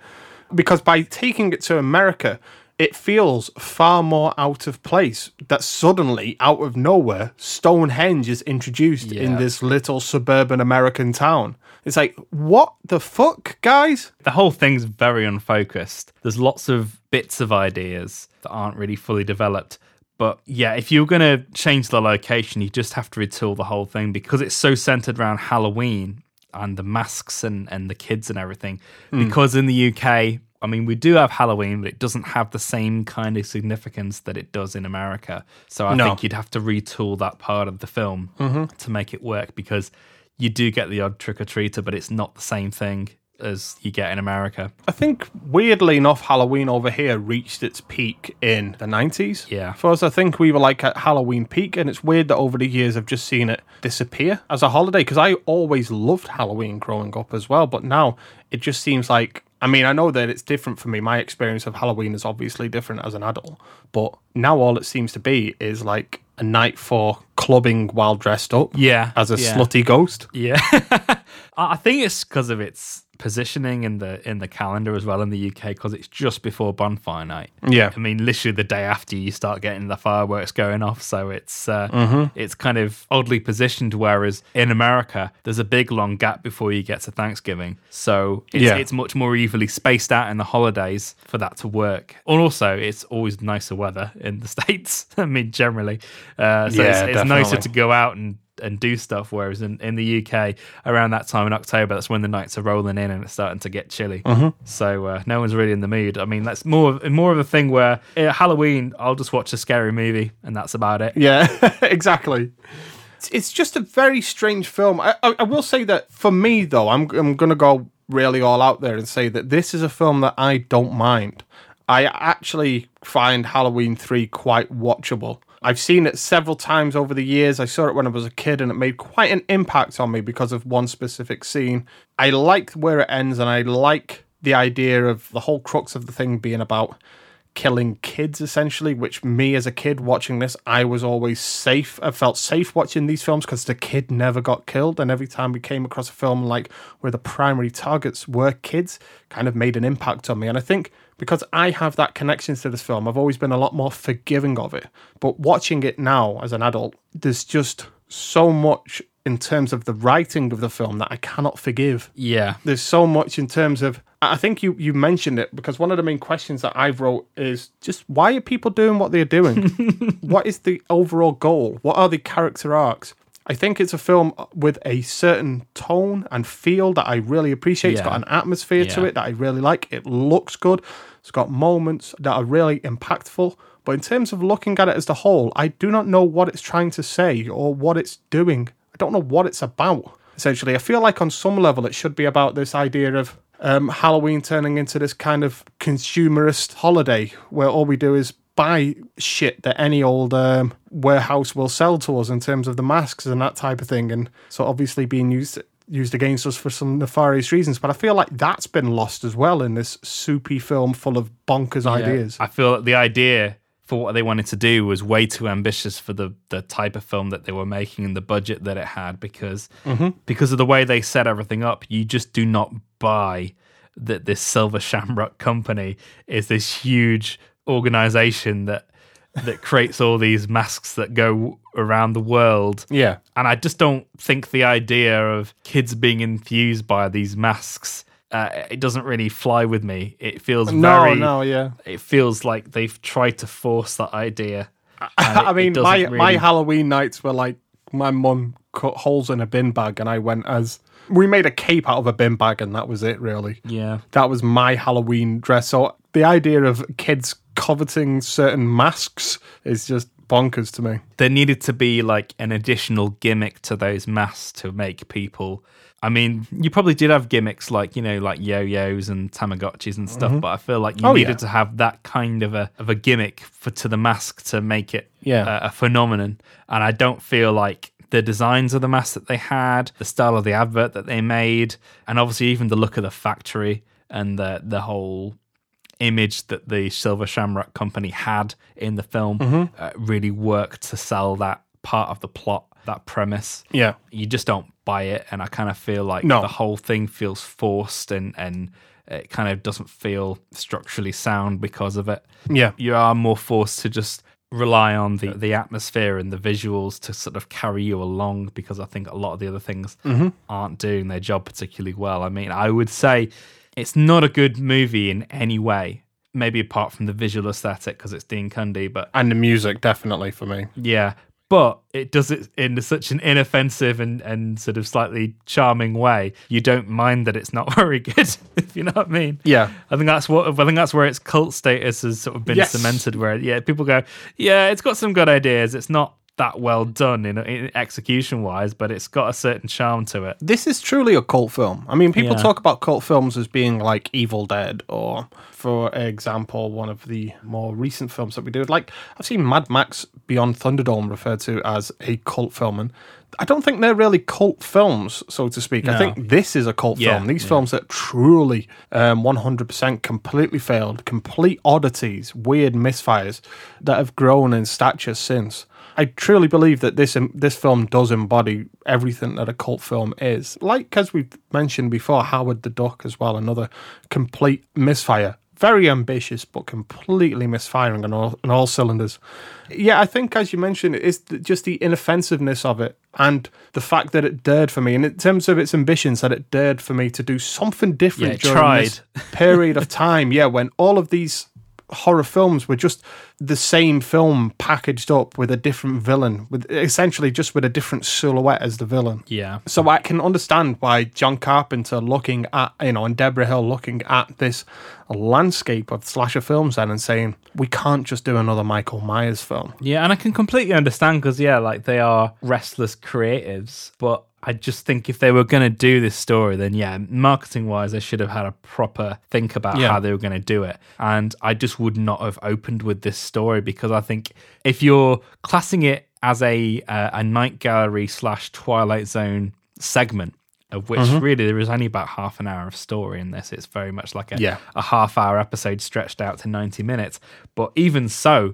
Because by taking it to America, it feels far more out of place that suddenly, out of nowhere, Stonehenge is introduced in this little suburban American town. It's like, what the fuck, guys?
The whole thing's very unfocused. There's lots of bits of ideas that aren't really fully developed. But yeah, if you're going to change the location, you just have to retool the whole thing because it's so centered around Halloween and the masks and, and the kids and everything.
Mm.
Because in the UK, I mean, we do have Halloween, but it doesn't have the same kind of significance that it does in America. So I
No.
think you'd have to retool that part of the film
Mhm.
to make it work because you do get the odd trick or treater, but it's not the same thing as you get in America.
I think weirdly enough, Halloween over here reached its peak in the 90s.
Yeah.
For us, I think we were like at Halloween peak, and it's weird that over the years I've just seen it disappear as a holiday because I always loved Halloween growing up as well. But now it just seems like, I mean, I know that it's different for me. My experience of Halloween is obviously different as an adult, but now all it seems to be is like a night for clubbing while dressed up.
Yeah,
As a
yeah.
slutty ghost.
Yeah, I I think it's because of its positioning in the in the calendar as well in the UK because it's just before bonfire night.
Yeah.
I mean literally the day after you start getting the fireworks going off, so it's uh,
Mhm.
it's kind of oddly positioned. Whereas in America, there's a big long gap before you get to Thanksgiving, so it's,
Yeah.
it's much more evenly spaced out in the holidays for that to work. And also, it's always nicer weather in the states. I mean, generally, uh, so
Yeah,
it's, it's nicer to go out and and do stuff. Whereas in, in the UK, around that time in October, that's when the nights are rolling in and it's starting to get chilly.
Mhm.
So uh, no one's really in the mood. I mean, that's more of, more of a thing where uh, Halloween, I'll just watch a scary movie and that's about it.
Yeah, exactly. It's, it's just a very strange film. I, I, I will say that for me, though, I'm I'm gonna go really all out there and say that this is a film that I don't mind. I actually find Halloween three quite watchable. I've seen it several times over the years. I saw it when I was a kid, and it made quite an impact on me because of one specific scene. I like where it ends, and I like the idea of the whole crux of the thing being about killing kids essentially which me as a kid watching this i was always safe i felt safe watching these films because the kid never got killed. And every time we came across a film like where the primary targets were kids kind of made an impact on me. And i think because i have that connection to this film i've always been a lot more forgiving of it. But watching it now as an adult there's just so much in terms of the writing of the film that i cannot forgive
Yeah.
there's so much in terms of I think you you mentioned it because one of the main questions that I've wrote is just why are people doing what they're doing? what is the overall goal? What are the character arcs? I think it's a film with a certain tone and feel that I really appreciate. It's got an atmosphere to it that I really like. It looks good. It's got moments that are really impactful. But in terms of looking at it as the whole, I do not know what it's trying to say or what it's doing. I don't know what it's about. Essentially, I feel like on some level it should be about this idea of um, Halloween turning into this kind of consumerist holiday where all we do is buy shit that any old um, warehouse will sell to us in terms of the masks and that type of thing, and so obviously being used used against us for some nefarious reasons. But I feel like that's been lost as well in this soupy film full of bonkers ideas.
I feel that the idea for what they wanted to do was way too ambitious for the the type of film that they were making and the budget that it had because
Mhm.
because of the way they set everything up, you just do not buy that this Silver Shamrock company is this huge organization that that creates all these masks that go around the world.
Yeah.
And I just don't think the idea of kids being infused by these masks uh, it doesn't really fly with me. It feels
No,
very
no, yeah.
It feels like they've tried to force that idea. and
I mean, my
really-
my Halloween nights were like my mum cut holes in a bin bag, and I went as we made a cape out of a bin bag, and that was it. Really,
Yeah.
that was my Halloween dress. So the idea of kids coveting certain masks is just bonkers to me.
there needed to be like an additional gimmick to those masks to make people. I mean, you probably did have gimmicks like you know, like yo-yos and Tamagotchis and stuff,
Mhm.
but I feel like you
Oh,
needed
yeah.
to have that kind of a of a gimmick for to the mask to make it
Yeah.
a, a phenomenon. And I don't feel like the designs of the mask that they had, the style of the advert that they made, and obviously even the look of the factory and the the whole image that the Silver Shamrock Company had in the film
Mhm.
uh, really worked to sell that part of the plot, that premise.
Yeah.
You just don't buy it, and I kind of feel like
No.
the whole thing feels forced and and it kind of doesn't feel structurally sound because of it.
Yeah.
you are more forced to just rely on the the atmosphere and the visuals to sort of carry you along because I think a lot of the other things
Mhm.
aren't doing their job particularly well. I mean, I would say it's not a good movie in any way. Maybe apart from the visual aesthetic because it's Dean Cundey, but
And the music, definitely for me.
yeah, but it does it in such an inoffensive and, and sort of slightly charming way. You don't mind that it's not very good, if you know what I mean.
Yeah.
I think that's what I think that's where its cult status has sort of been
Yes.
cemented. Where yeah, people go, yeah, it's got some good ideas. It's not that well done in, in execution wise, but it's got a certain charm to it.
This is truly a cult film. I mean, people
Yeah.
talk about cult films as being like Evil Dead, or for example, one of the more recent films that we do. Like, I've seen Mad Max Beyond Thunderdome referred to as a cult film, and I don't think they're really cult films, so to speak. I think this is a cult
Yeah,
film. These
yeah.
films that truly um, 100% completely failed, complete oddities, weird misfires that have grown in stature since. I truly believe that this this film does embody everything that a cult film is. Like as we've mentioned before, Howard the Duck as well, another complete misfire. Very ambitious, but completely misfiring on all, on all cylinders. Yeah, I think as you mentioned, it's just the inoffensiveness of it and the fact that it dared for me, and in terms of its ambitions, that it dared for me to do something different
Yeah,
during
tried.
this period of time. Yeah, when all of these horror films were just the same film packaged up with a different villain, with essentially just with a different silhouette as the villain.
Yeah.
So I can understand why John Carpenter looking at, you know, and Debra Hill looking at this landscape of slasher films then and saying, we can't just do another Michael Myers film.
Yeah, and I can completely understand because yeah, like they are restless creatives, but I just think if they were going to do this story, then yeah, marketing wise, they should have had a proper think about
Yeah.
how they were going to do it. And I just would not have opened with this story because I think if you're classing it as a uh, a night gallery slash Twilight Zone segment. Of which
Mhm.
really there is only about half an hour of story in this. It's very much like a,
Yeah.
a half hour episode stretched out to 90 minutes. But even so,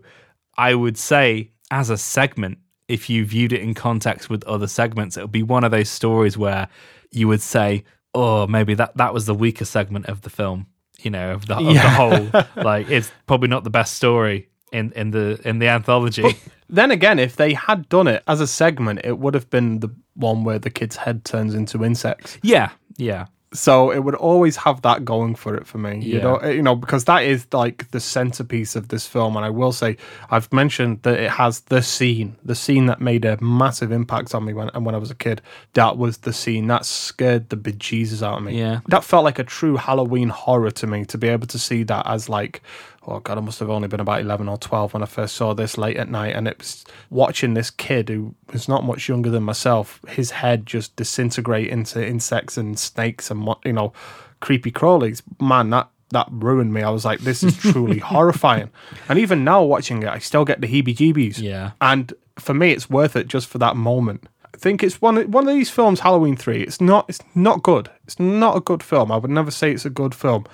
I would say as a segment, if you viewed it in context with other segments, it would be one of those stories where you would say, oh, maybe that, that was the weaker segment of the film, you know, of the, of the whole. like, it's probably not the best story in, in the in the anthology.
Then again, if they had done it as a segment, it would have been the one where the kid's head turns into insects.
yeah, yeah.
So it would always have that going for it for me. You know, you know, because that is like the centerpiece of this film. And I will say, I've mentioned that it has the scene, the scene that made a massive impact on me when and when I was a kid. That was the scene that scared the bejesus out of me.
Yeah.
that felt like a true Halloween horror to me. To be able to see that as like, oh god, I must have only been about eleven or twelve when I first saw this late at night, and it was watching this kid who was not much younger than myself, his head just disintegrate into insects and snakes and you know, creepy crawlies. Man, that that ruined me. I was like, this is truly horrifying. And even now watching it, I still get the heebie-jeebies.
Yeah.
And for me, it's worth it just for that moment. I think it's one one of these films, Halloween Three. It's not it's not good. It's not a good film. I would never say it's a good film,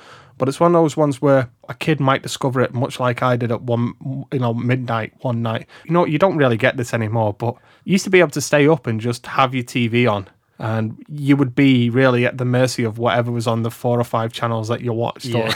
but it's one of those ones where a kid might discover it, much like I did at one you know midnight one night. You know, you don't really get this anymore, but you used to be able to stay up and just have your TV on and you would be really at the mercy of whatever was on the four or five channels that you watched
Yeah.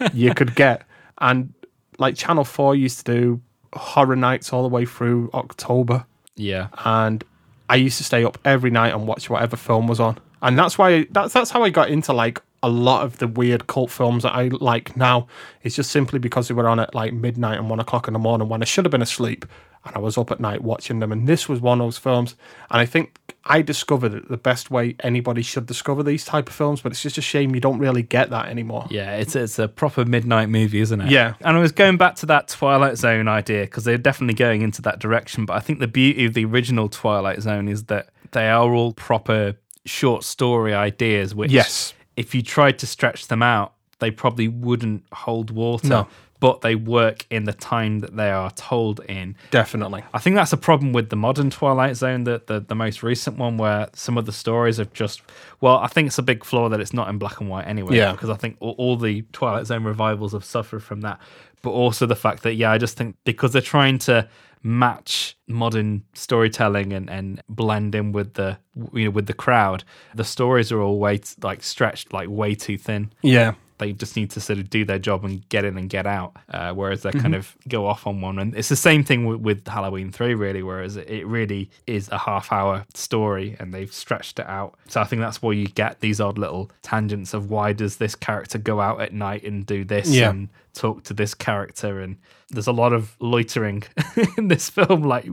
or you could get. And like Channel 4 used to do horror nights all the way through October
Yeah.
and I used to stay up every night and watch whatever film was on. And that's why that's that's how I got into like a lot of the weird cult films that I like now. is just simply because they were on at like midnight and one o'clock in the morning when I should have been asleep and I was up at night watching them. And this was one of those films. And I think I discovered it the best way anybody should discover these type of films, but it's just a shame you don't really get that anymore.
Yeah, it's it's a proper midnight movie, isn't it?
Yeah.
And I was going back to that Twilight Zone idea because they're definitely going into that direction. But I think the beauty of the original Twilight Zone is that they are all proper short story ideas, which
Yes.
If you tried to stretch them out, they probably wouldn't hold water.
No.
But they work in the time that they are told in.
Definitely.
I think that's a problem with the modern Twilight Zone, the, the the most recent one, where some of the stories have just. Well, I think it's a big flaw that it's not in black and white anyway.
Yeah.
Because I think all, all the Twilight Zone revivals have suffered from that, but also the fact that yeah, I just think because they're trying to match modern storytelling and, and blend in with the you know with the crowd, the stories are all way t- like stretched like way too thin
Yeah.
They just need to sort of do their job and get in and get out. Uh, whereas they
Mm-hmm.
kind of go off on one, and it's the same thing with, with Halloween Three, really. Whereas it really is a half-hour story, and they've stretched it out. So I think that's where you get these odd little tangents of why does this character go out at night and do this
Yeah.
and talk to this character, and there's a lot of loitering in this film, like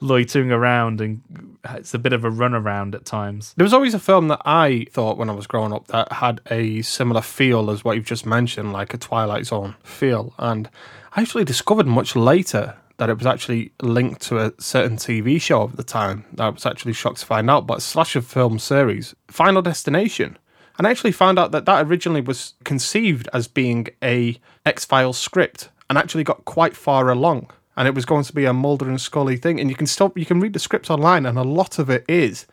loitering around, and it's a bit of a runaround at times.
There was always a film that I thought when I was growing up that had a similar feel as what you've just mentioned, like a Twilight Zone feel. And I actually discovered much later that it was actually linked to a certain TV show at the time. I was actually shocked to find out, but a slasher film series, Final Destination. And I actually found out that that originally was conceived as being a X Files script and actually got quite far along. And it was going to be a Mulder and Scully thing. And you can still you can read the script online, and a lot of it is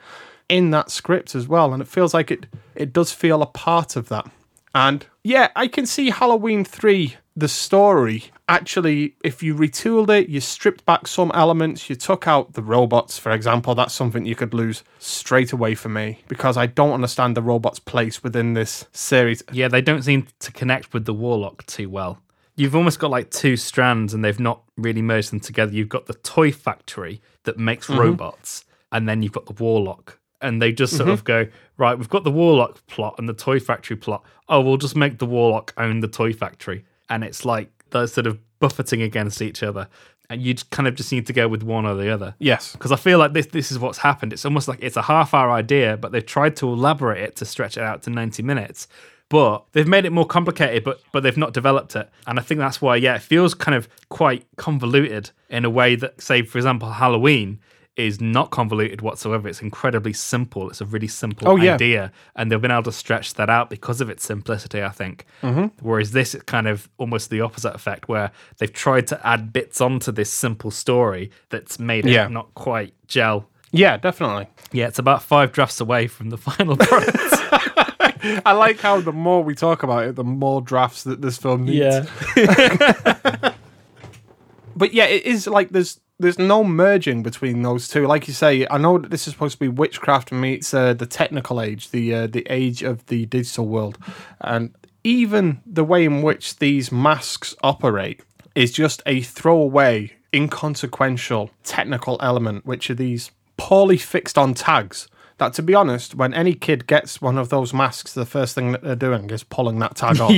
in that script as well. And it feels like it it does feel a part of that. And yeah, I can see Halloween 3, the story. Actually, if you retooled it, you stripped back some elements, you took out the robots, for example, that's something you could lose straight away for me because I don't understand the robots' place within this series.
Yeah, they don't seem to connect with the Warlock too well. You've almost got like two strands and they've not really merged them together. You've got the toy factory that makes
Mhm.
robots, and then you've got the Warlock. And they just sort
Mhm.
of go, right, we've got the Warlock plot and the toy factory plot. Oh, we'll just make the Warlock own the toy factory. And it's like they're sort of buffeting against each other. And you kind of just need to go with one or the other.
Yes.
Because I feel like this this is what's happened. It's almost like it's a half hour idea, but they've tried to elaborate it to stretch it out to 90 minutes. But they've made it more complicated, but but they've not developed it. And I think that's why, yeah, it feels kind of quite convoluted in a way that, say, for example, Halloween is not convoluted whatsoever. It's incredibly simple. It's a really simple
Oh, yeah.
idea. And they've been able to stretch that out because of its simplicity, I think.
Mhm.
Whereas this is kind of almost the opposite effect, where they've tried to add bits onto this simple story that's made it
Yeah.
not quite gel.
Yeah, definitely.
Yeah, it's about five drafts away from the final product.
I like how the more we talk about it, the more drafts that this film needs. Yeah. but yeah, it is like there's there's no merging between those two. Like you say, I know that this is supposed to be witchcraft meets uh, the technical age, the uh, the age of the digital world, and even the way in which these masks operate is just a throwaway, inconsequential technical element, which are these poorly fixed on tags. That, to be honest, when any kid gets one of those masks, the first thing that they're doing is pulling that tag off.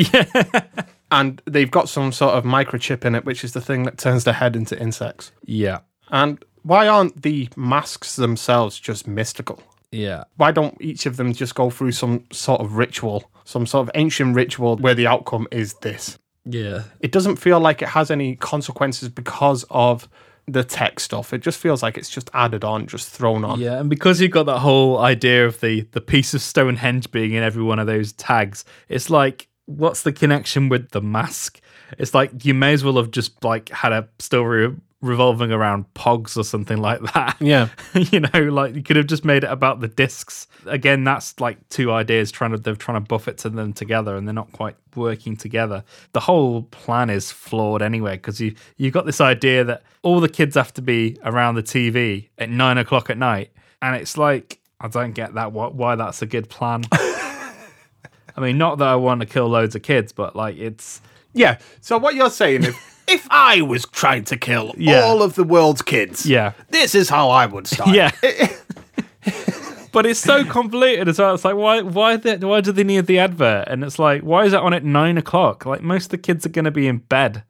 And they've got some sort of microchip in it, which is the thing that turns their head into insects.
yeah.
And why aren't the masks themselves just mystical?
Yeah.
Why don't each of them just go through some sort of ritual, some sort of ancient ritual where the outcome is this?
Yeah.
It doesn't feel like it has any consequences because of the tech stuff. It just feels like it's just added on, just thrown on.
Yeah, and because you've got that whole idea of the the piece of Stonehenge being in every one of those tags, it's like, what's the connection with the mask? It's like you may as well have just like had a story revolving around pogs or something like that.
Yeah.
you know, like you could have just made it about the discs. Again, that's like two ideas trying to they're trying to buff it to them together, and they're not quite working together. The whole plan is flawed anyway because you you got this idea that all the kids have to be around the TV at nine o'clock at night, and it's like I don't get that. Why, why that's a good plan? I mean, not that I want to kill loads of kids, but like it's
Yeah. So what you're saying is, if I was trying to kill
Yeah.
all of the world's kids,
yeah,
this is how I would start.
yeah. but it's so convoluted as well. It's like why why the, why do they need the advert? And it's like why is it on at nine o'clock? Like most of the kids are going to be in bed.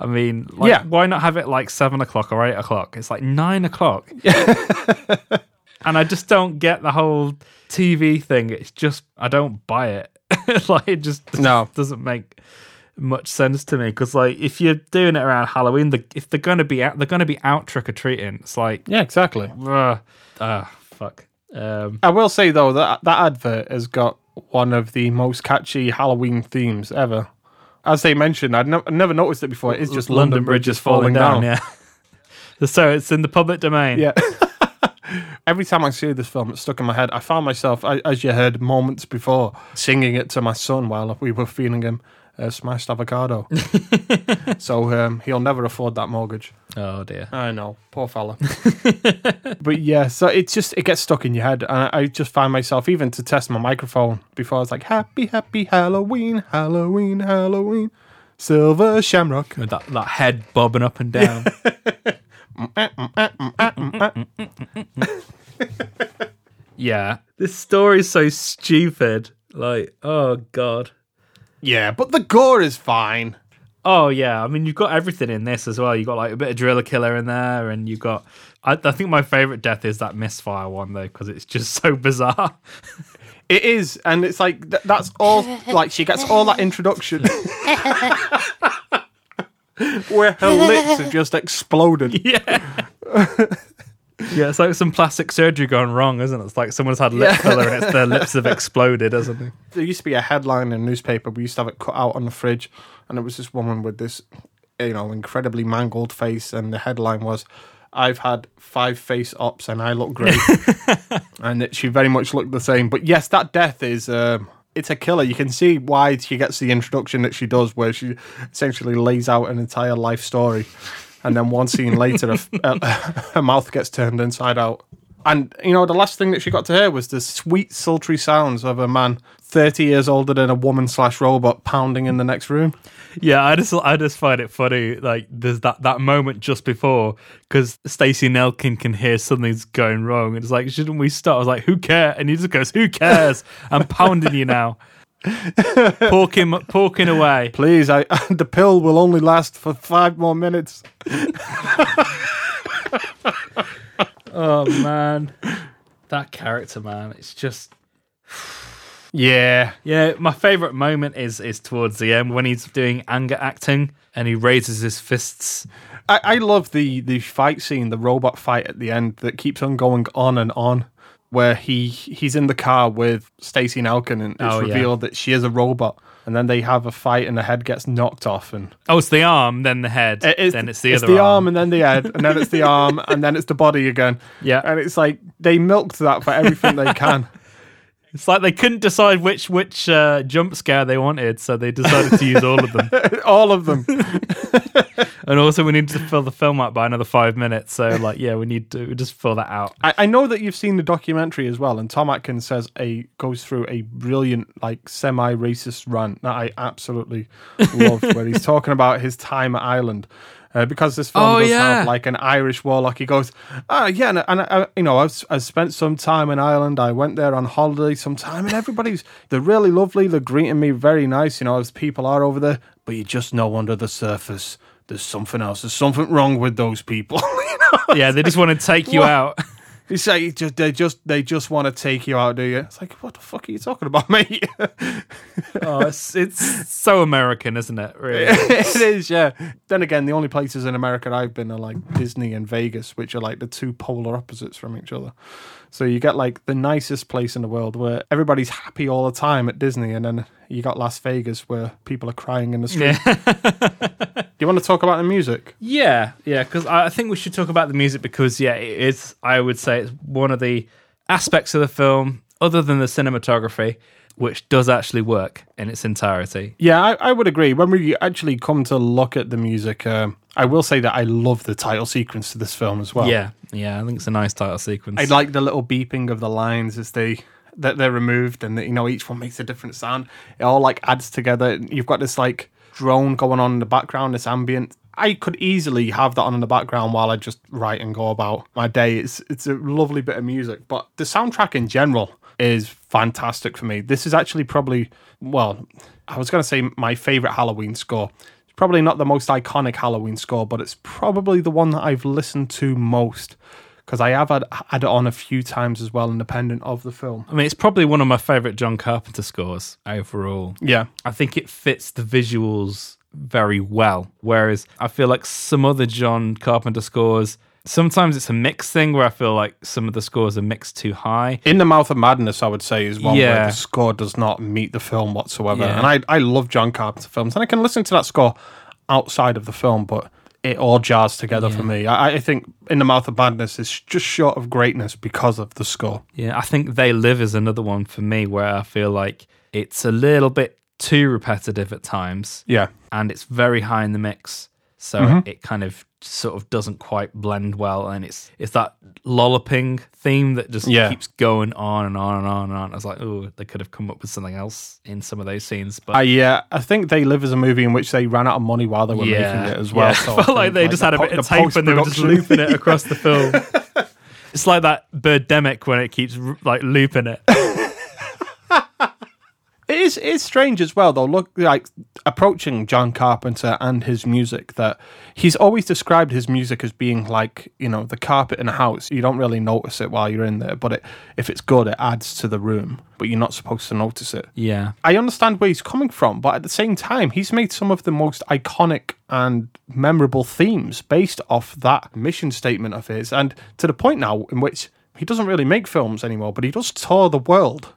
I mean, like,
Yeah.
why not have it like seven o'clock or eight o'clock? It's like nine o'clock. and I just don't get the whole TV thing. It's just I don't buy it. like it just
No.
doesn't make much sense to me because like if you're doing it around Halloween, the, if they're gonna be out, they're gonna be out trick or treating. It's like
Yeah, exactly.
uh, ah fuck. Um,
I will say though that that advert has got one of the most catchy Halloween themes ever. As they mentioned, I'd ne- never noticed it before. It's just London, Bridge is falling, down.
Yeah. so it's in the public domain.
Yeah. Every time I see this film, it's stuck in my head. I found myself, as you heard moments before, singing it to my son while we were feeding him uh, smashed avocado. so um, he'll never afford that mortgage.
Oh dear.
I know, poor fella. but yeah, so it's just it gets stuck in your head, and I, I just find myself even to test my microphone before I was like, "Happy, happy Halloween, Halloween, Halloween, Silver Shamrock."
With that, that head bobbing up and down. yeah. This story's so stupid. Like, oh god.
Yeah, but the gore is fine.
Oh yeah, I mean you've got everything in this as well. You've got like a bit of driller killer in there, and you've got. I, I think my favorite death is that misfire one though, because it's just so bizarre.
It is, and it's like th- that's all. Like she gets all that introduction. Where her lips have just exploded.
yeah. Yeah, it's like some plastic surgery gone wrong, isn't it? It's like someone's had lip
Yeah.
filler and it's their lips have exploded, hasn't it?
There used to be a headline in a newspaper. We used to have it cut out on the fridge, and it was this woman with this, you know, incredibly mangled face, and the headline was, "I've had five face ops and I look great," and it, she very much looked the same. But yes, that death is. Um, it's a killer. You can see why she gets the introduction that she does, where she essentially lays out an entire life story, and then one scene later, her, uh, her mouth gets turned inside out. And you know, the last thing that she got to hear was the sweet, sultry sounds of a man thirty years older than a woman slash robot pounding in the next room.
Yeah, I just I just find it funny. Like there's that that moment just before because Stacey Nelkin can hear something's going wrong, and it's like, shouldn't we start? I was like, who cares? And he just goes, who cares? I'm pounding you now. Porking porking away.
Please, I the pill will only last for five more minutes.
Oh man, that character, man, it's just
Yeah,
yeah. My favorite moment is is towards the end when he's doing anger acting and he raises his fists.
I, I love the the fight scene, the robot fight at the end that keeps on going on and on. Where he he's in the car with Stacey Nelkin, and it's
Oh, yeah.
revealed that she is a robot. And then they have a fight, and the head gets knocked off, and
Oh, it's the arm, then the head,
It is-
then it's the
it's
other
the
arm.
arm. and then the head, and then it's the arm, and then it's the body again.
Yeah.
and it's like they milked that for everything they can.
It's like they couldn't decide which which uh, jump scare they wanted, so they decided to use all of them.
All of them.
And also, we need to fill the film out by another five minutes. So, like, yeah, we need to just fill that out.
I, I know that you've seen the documentary as well, and Tom Atkins says a goes through a brilliant, like semi-racist rant that I absolutely loved, where he's talking about his time at Ireland. Uh, because this film
Oh,
does
yeah.
have like an Irish warlock, he goes, "Ah, yeah, and, and I, you know, I've, I've spent some time in Ireland. I went there on holiday some time, and everybody's they're really lovely. They're greeting me very nice, you know, as people are over there. But you just know under the surface, there's something else. There's something wrong with those people. you know?
Yeah, they just want to take you
What?
out.
You say just they just they just want to take you out, do you? It's like what the fuck are you talking about, mate?
Oh, it's, it's so American, isn't it? Really?
it is, yeah. Then again, the only places in America I've been are like Disney and Vegas, which are like the two polar opposites from each other. So you get like the nicest place in the world where everybody's happy all the time at Disney, and then you got Las Vegas where people are crying in the street. do you want to talk about the music?
Yeah, yeah, because I think we should talk about the music because yeah, it is. I would say it's one of the aspects of the film, other than the cinematography, which does actually work in its entirety.
Yeah, I, I would agree. When we actually come to look at the music, um, I will say that I love the title sequence to this film as well.
Yeah, yeah, I think it's a nice title sequence.
I like the little beeping of the lines as they that they're removed, and that, you know each one makes a different sound. It all like adds together. You've got this like drone going on in the background, this ambient. I could easily have that on in the background while I just write and go about my day. It's it's a lovely bit of music, but the soundtrack in general is fantastic for me. This is actually probably well, I was going to say my favorite Halloween score. It's probably not the most iconic Halloween score, but it's probably the one that I've listened to most because I have had, had it on a few times as well, independent of the film.
I mean, it's probably one of my favorite John Carpenter scores overall.
Yeah.
I think it fits the visuals very well. Whereas I feel like some other John Carpenter scores, sometimes it's a mix thing where I feel like some of the scores are mixed too high.
In the Mouth of Madness, I would say, is one where
Yeah.
the score does not meet the film whatsoever.
Yeah.
And I, I love John Carpenter films, and I can listen to that score outside of the film, but it all jars together for me. I, I think In the Mouth of Madness is just short of greatness because of the score.
Yeah, I think They Live is another one for me where I feel like it's a little bit too repetitive at times.
Yeah.
And it's very high in the mix. So
Mhm.
it kind of sort of doesn't quite blend well. And it's it's that lolloping theme that just
Yeah.
keeps going on and on and on and on. I was like, oh, they could have come up with something else in some of those scenes. But
I yeah, I think They Live as a movie in which they ran out of money while they were
Yeah,
making it as well.
yeah.
So
I felt like they just had a
the
bit of tape and they were just looping it across the film. it's like that Birdemic when it keeps like looping it.
It is it's strange as well though. Look like approaching John Carpenter and his music that he's always described his music as being like, you know, the carpet in a house. You don't really notice it while you're in there, but it, if it's good it adds to the room, but you're not supposed to notice it.
Yeah.
I understand where he's coming from, but at the same time, he's made some of the most iconic and memorable themes based off that mission statement of his, and to the point now in which he doesn't really make films anymore, but he does tour the world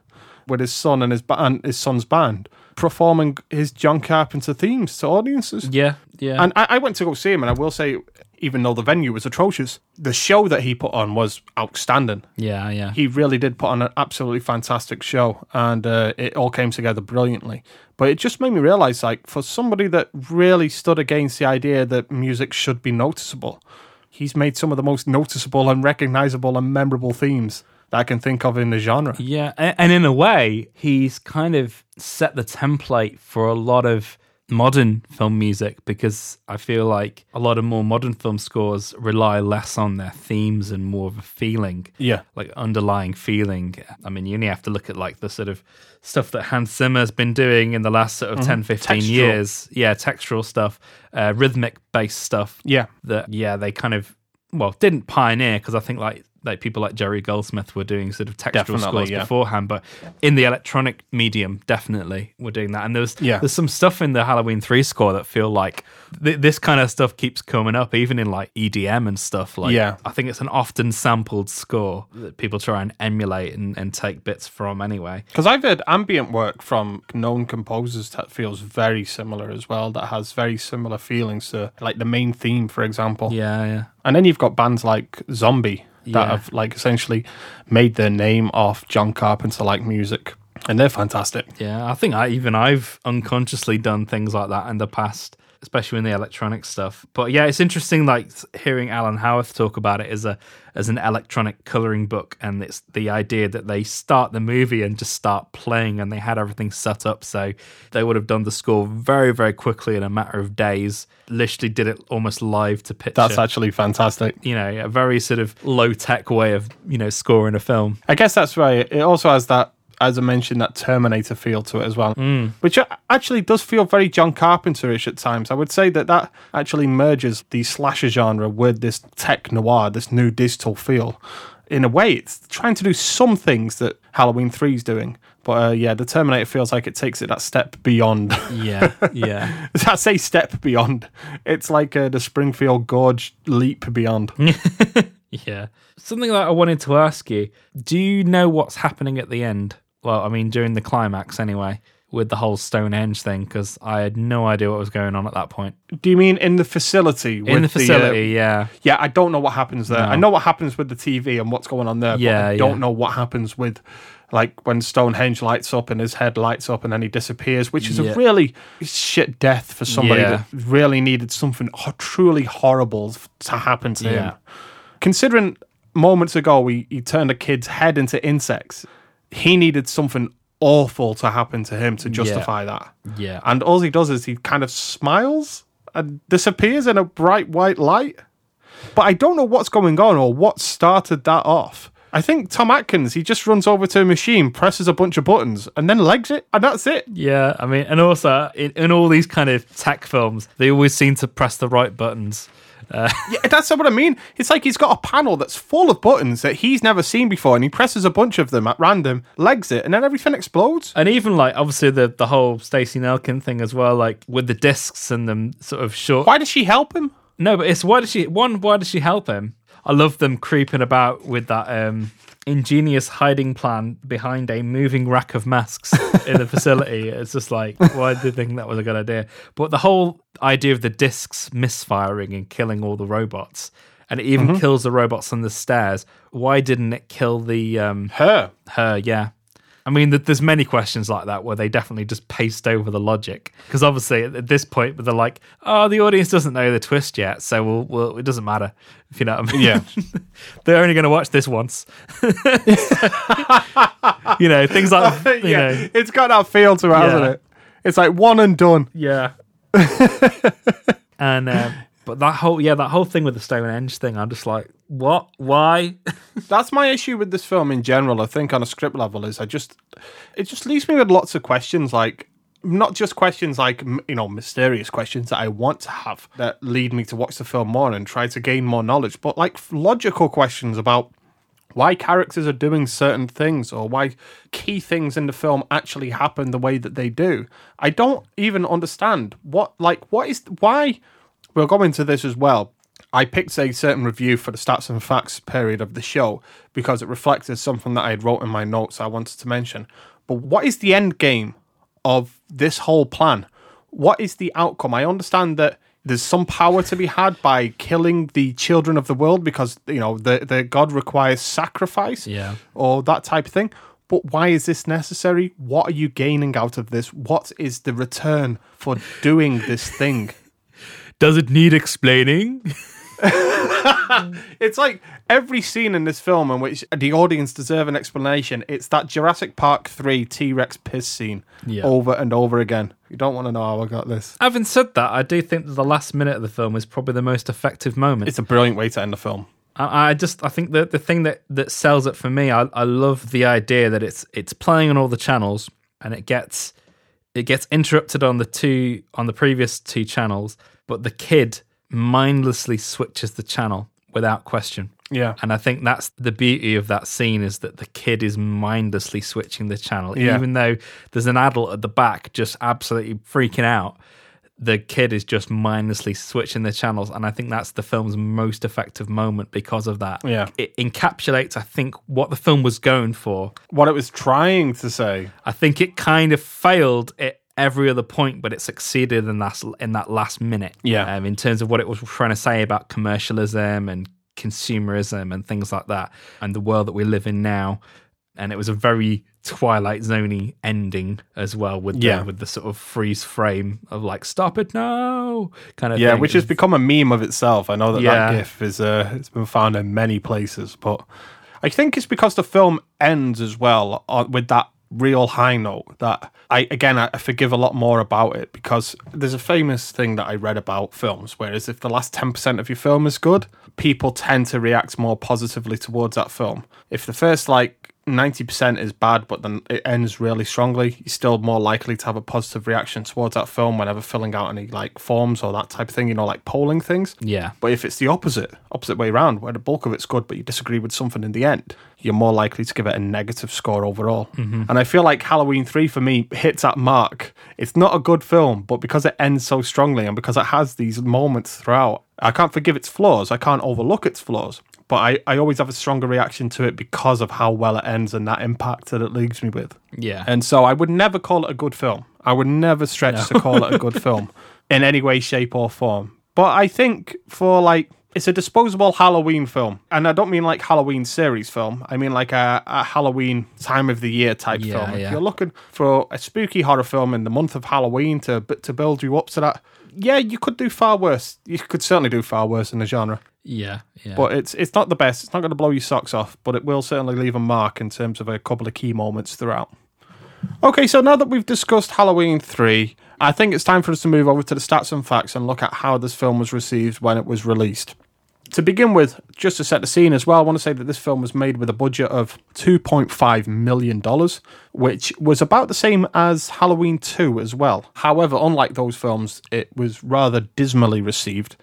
with his son and his band, his son's band, performing his John Carpenter themes to audiences.
Yeah, yeah.
And I, I went to go see him, and I will say, even though the venue was atrocious, the show that he put on was outstanding
Yeah, yeah.
he really did put on an absolutely fantastic show and uh, it all came together brilliantly but it just made me realize like for somebody that really stood against the idea that music should be noticeable he's made some of the most noticeable and recognizable and memorable themes that i can think of in the genre
Yeah, and in a way, he's kind of set the template for a lot of modern film music because I feel like a lot of more modern film scores rely less on their themes and more of a feeling.
Yeah.
Like underlying feeling. I mean, you only have to look at like the sort of stuff that Hans Zimmer's been doing in the last sort of
Mhm.
10, 15
Textural.
years. Yeah, textural stuff, uh, rhythmic based stuff.
Yeah.
That, yeah, they kind of, well, didn't pioneer because I think like, like people like Jerry Goldsmith were doing sort of textural
Definitely,
scores
yeah.
beforehand, but in the electronic medium, definitely we're doing that. And there's
Yeah.
there's some stuff in the Halloween three score that feel like th- this kind of stuff keeps coming up, even in like EDM and stuff. Like,
Yeah.
I think it's an often sampled score that people try and emulate and, and take bits from anyway.
because i've heard ambient work from known composers that feels very similar as well that has very similar feelings to like the main theme for example
Yeah, yeah.
And then you've got bands like Zombi that
Yeah.
have like essentially made their name off John Carpenter like music. And they're fantastic.
Yeah, I think I even I've unconsciously done things like that in the past, especially in the electronic stuff. But yeah, it's interesting like hearing Alan Howarth talk about it as a as an electronic coloring book and it's the idea that they start the movie and just start playing and they had everything set up so they would have done the score very very quickly in a matter of days. Literally did it almost live to picture.
That's actually fantastic.
you know, a very sort of low tech way of, you know, scoring a film.
I guess that's right. It also has that, as I mentioned, that Terminator feel to it as well, which actually does feel very John Carpenter-ish at times. I would say that that actually merges the slasher genre with this tech noir, this new digital feel. In a way, it's trying to do some things that Halloween 3 is doing. But uh, yeah, the Terminator feels like it takes it that step beyond.
Yeah, yeah.
I say step beyond. It's like uh, the Springfield Gorge leap beyond.
Yeah. Something that I wanted to ask you do you know what's happening at the end? Well, I mean, during the climax anyway, with the whole Stonehenge thing, because I had no idea what was going on at that point.
Do you mean in the facility?
In the facility,
uh,
yeah.
Yeah, I don't know what happens there.
No.
I know what happens with the TV and what's going on there.
Yeah,
but I don't
yeah.
know what happens with Like when Stonehenge lights up and his head lights up and then he disappears, which is
Yeah.
a really shit death for somebody
Yeah.
that really needed something ho- truly horrible to happen to him. Considering moments ago he, he turned a kid's head into insects, he needed something awful to happen to him to justify that.
Yeah.
And all he does is he kind of smiles and disappears in a bright white light. But I don't know what's going on or what started that off. I think Tom Atkins, he just runs over to a machine, presses a bunch of buttons, and then legs it, and that's it.
Yeah, I mean, and also in, in all these kind of tech films, they always seem to press the right buttons. Uh,
Yeah, that's what I mean. It's like he's got a panel that's full of buttons that he's never seen before, and he presses a bunch of them at random, legs it, and then everything explodes.
and even like obviously the the whole Stacey Nelkin thing as well, like with the discs and them sort of short.
Why does she help him?
No, but it's why does she one? Why does she help him? I love them creeping about with that um, ingenious hiding plan behind a moving rack of masks in the facility. It's just like, why did they think that was a good idea? But the whole idea of the discs misfiring and killing all the robots, and it even
Mhm.
kills the robots on the stairs. Why didn't it kill the um,
her?
Her, yeah. I mean, there's many questions like that where they definitely just paste over the logic because obviously at this point, they're like, "Oh, the audience doesn't know the twist yet, so we'll, we'll, it doesn't matter." If you know what I mean?
Yeah.
they're only going to watch this once. you know, things like you
yeah,
know,
it's got that feel to it, hasn't it? It's like one and done.
yeah. and um, but that whole yeah, that whole thing with the Stonehenge thing, I'm just like, what? Why?
That's my issue with this film in general. I think on a script level is I just it just leaves me with lots of questions like not just questions like you know mysterious questions that I want to have that lead me to watch the film more and try to gain more knowledge, but like logical questions about why characters are doing certain things or why key things in the film actually happen the way that they do. I don't even understand what like what is why we'll go into this as well. I picked a certain review for the stats and facts period of the show because it reflected something that I had wrote in my notes I wanted to mention. But what is the end game of this whole plan? What is the outcome? I understand that there's some power to be had by killing the children of the world because you know the the god requires sacrifice
Yeah.
or that type of thing. But why is this necessary? What are you gaining out of this? What is the return for doing this thing?
Does it need explaining?
it's like every scene in this film in which the audience deserve an explanation. It's that Jurassic Park 3 T Rex piss scene
Yeah.
over and over again. You don't want to know how I got this.
Having said that, I do think that the last minute of the film is probably the most effective moment.
It's a brilliant way to end the film.
I, I just I think that the thing that that sells it for me, I, I love the idea that it's it's playing on all the channels and it gets it gets interrupted on the two on the previous two channels, but the kid mindlessly switches the channel without question.
Yeah.
And I think that's the beauty of that scene is that the kid is mindlessly switching the channel.
Yeah.
Even though there's an adult at the back just absolutely freaking out, the kid is just mindlessly switching the channels. And I think that's the film's most effective moment because of that.
Yeah.
It encapsulates, I think, what the film was going for.
What it was trying to say.
I think it kind of failed at every other point, but it succeeded in that in that last minute.
Yeah.
Um, in terms of what it was trying to say about commercialism and consumerism and things like that, and the world that we live in now. And it was a very Twilight Zoney ending as well, with
Yeah.
the, with the sort of freeze frame of like "Stop it now" kind of
Yeah,
thing.
which has become a meme of itself. I know that
Yeah.
that GIF is uh, it's been found in many places, but I think it's because the film ends as well on, with that real high note that I again I forgive a lot more about it because there's a famous thing that I read about films, whereas if the last ten percent of your film is good, people tend to react more positively towards that film. If the first like 90% is bad, but then it ends really strongly, you're still more likely to have a positive reaction towards that film whenever filling out any like forms or that type of thing, you know, like polling things.
Yeah.
But if it's the opposite, opposite way around, where the bulk of it's good, but you disagree with something in the end, you're more likely to give it a negative score overall.
Mhm.
And I feel like Halloween 3 for me hits that mark. It's not a good film, but because it ends so strongly and because it has these moments throughout, I can't forgive its flaws. I can't overlook its flaws. But I, I always have a stronger reaction to it because of how well it ends and that impact that it leaves me with.
Yeah.
And so I would never call it a good film. I would never stretch
No.
to call it a good film in any way, shape, or form. But I think for like It's a disposable Halloween film. And I don't mean like Halloween series film. I mean like a, a Halloween time of the year type
Yeah,
film. If you're looking for a spooky horror film in the month of Halloween to to build you up to that, yeah, you could do far worse. You could certainly do far worse in the genre.
Yeah, yeah.
But it's it's not the best. It's not going to blow your socks off, but it will certainly leave a mark in terms of a couple of key moments throughout. Okay, so now that we've discussed Halloween 3, I think it's time for us to move over to the stats and facts and look at how this film was received when it was released. To begin with, just to set the scene as well, I want to say that this film was made with a budget of $2.5 million, which was about the same as Halloween 2 as well. However, unlike those films, it was rather dismally received.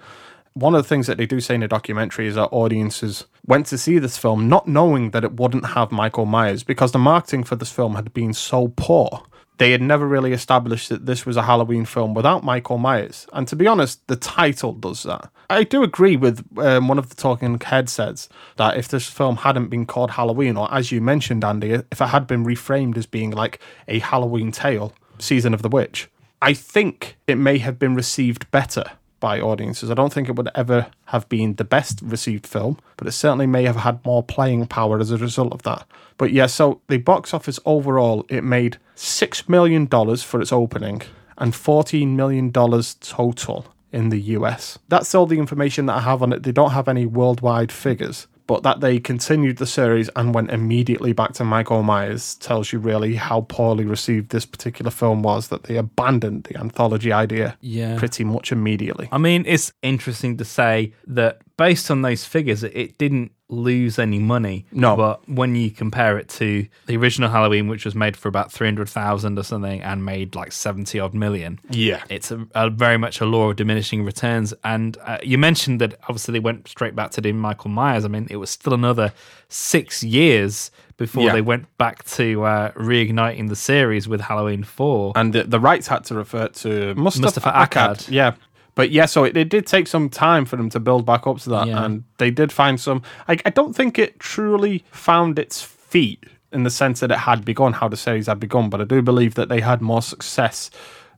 One of the things that they do say in the documentary is that audiences went to see this film not knowing that it wouldn't have Michael Myers because the marketing for this film had been so poor. They had never really established that this was a Halloween film without Michael Myers. And to be honest, the title does that. I do agree with um, one of the talking heads says that if this film hadn't been called Halloween, or as you mentioned, Andy, if it had been reframed as being like a Halloween tale, Season of the Witch, I think it may have been received better by audiences. I don't think it would ever have been the best received film, but it certainly may have had more playing power as a result of that. But yeah, so the box office overall, it made $6 million for its opening and $14 million total in the US. That's all the information that I have on it. They don't have any worldwide figures. But that they continued the series and went immediately back to Michael Myers tells you really how poorly received this particular film was, that they abandoned the anthology idea
Yeah.
pretty much immediately.
I mean, it's interesting to say that based on those figures, it- it didn't lose any money.
No.
But when you compare it to the original Halloween, which was made for about 300,000 or something and made like 70 odd million,
Yeah.
it's a, a very much a law of diminishing returns. And uh, you mentioned that obviously they went straight back to doing Michael Myers. I mean, it was still another six years before
Yeah.
they went back to uh, reigniting the series with Halloween 4.
and the, the rights had to refer to Moustapha,
Moustapha
Akkad.
Akkad.
Yeah. But yeah, so it, it did take some time for them to build back up to that.
Yeah.
And they did find some. I, I don't think it truly found its feet in the sense that it had begun, how the series had begun. But I do believe that they had more success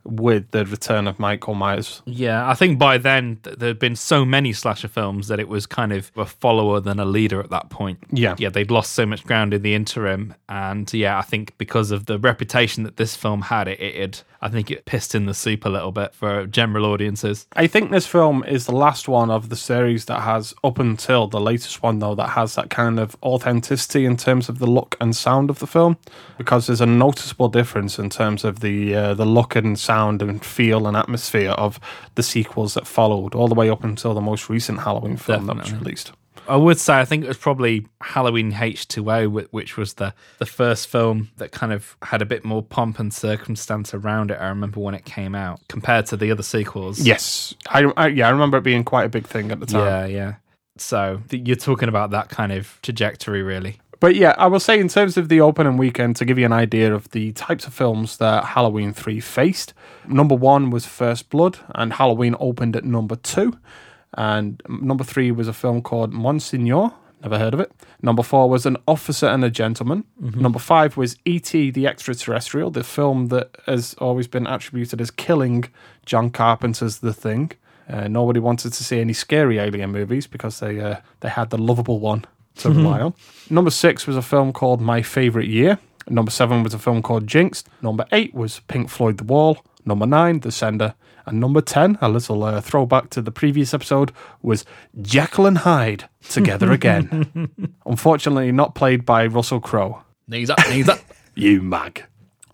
with the return of Michael Myers.
Yeah, I think by then th- there had been so many slasher films that it was kind of a follower than a leader at that point.
Yeah.
Yeah, they'd lost so much ground in the interim. And yeah, I think because of the reputation that this film had, it, it had, I think it pissed in the soup a little bit for general audiences.
I think this film is the last one of the series that has, up until the latest one though, that has that kind of authenticity in terms of the look and sound of the film, because there's a noticeable difference in terms of the uh, the look and sound and feel and atmosphere of the sequels that followed, all the way up until the most recent Halloween film that was released.
I would say I think it was probably Halloween H2O, which was the, the first film that kind of had a bit more pomp and circumstance around it. I remember when it came out compared to the other sequels.
Yes, I, I yeah, I remember it being quite a big thing at the time.
Yeah, yeah. So th- you're talking about that kind of trajectory, really.
But yeah, I will say in terms of the opening weekend, to give you an idea of the types of films that Halloween 3 faced, number one was First Blood, and Halloween opened at number two. And number three was a film called Monsignor. Never heard of it. Number four was An Officer and a Gentleman. Number five was E.T. the Extraterrestrial, the film that has always been attributed as killing John Carpenter's The Thing. Uh, nobody wanted to see any scary alien movies because they uh, they had the lovable one to rely on. Number six was a film called My Favorite Year. Number seven was a film called Jinxed. Number eight was Pink Floyd The Wall. Number nine, The Sender. And number 10, a little uh, throwback to the previous episode, was Jekyll and Hyde Together Again. Unfortunately, not played by Russell Crowe.
Knees up, knees up.
You mag.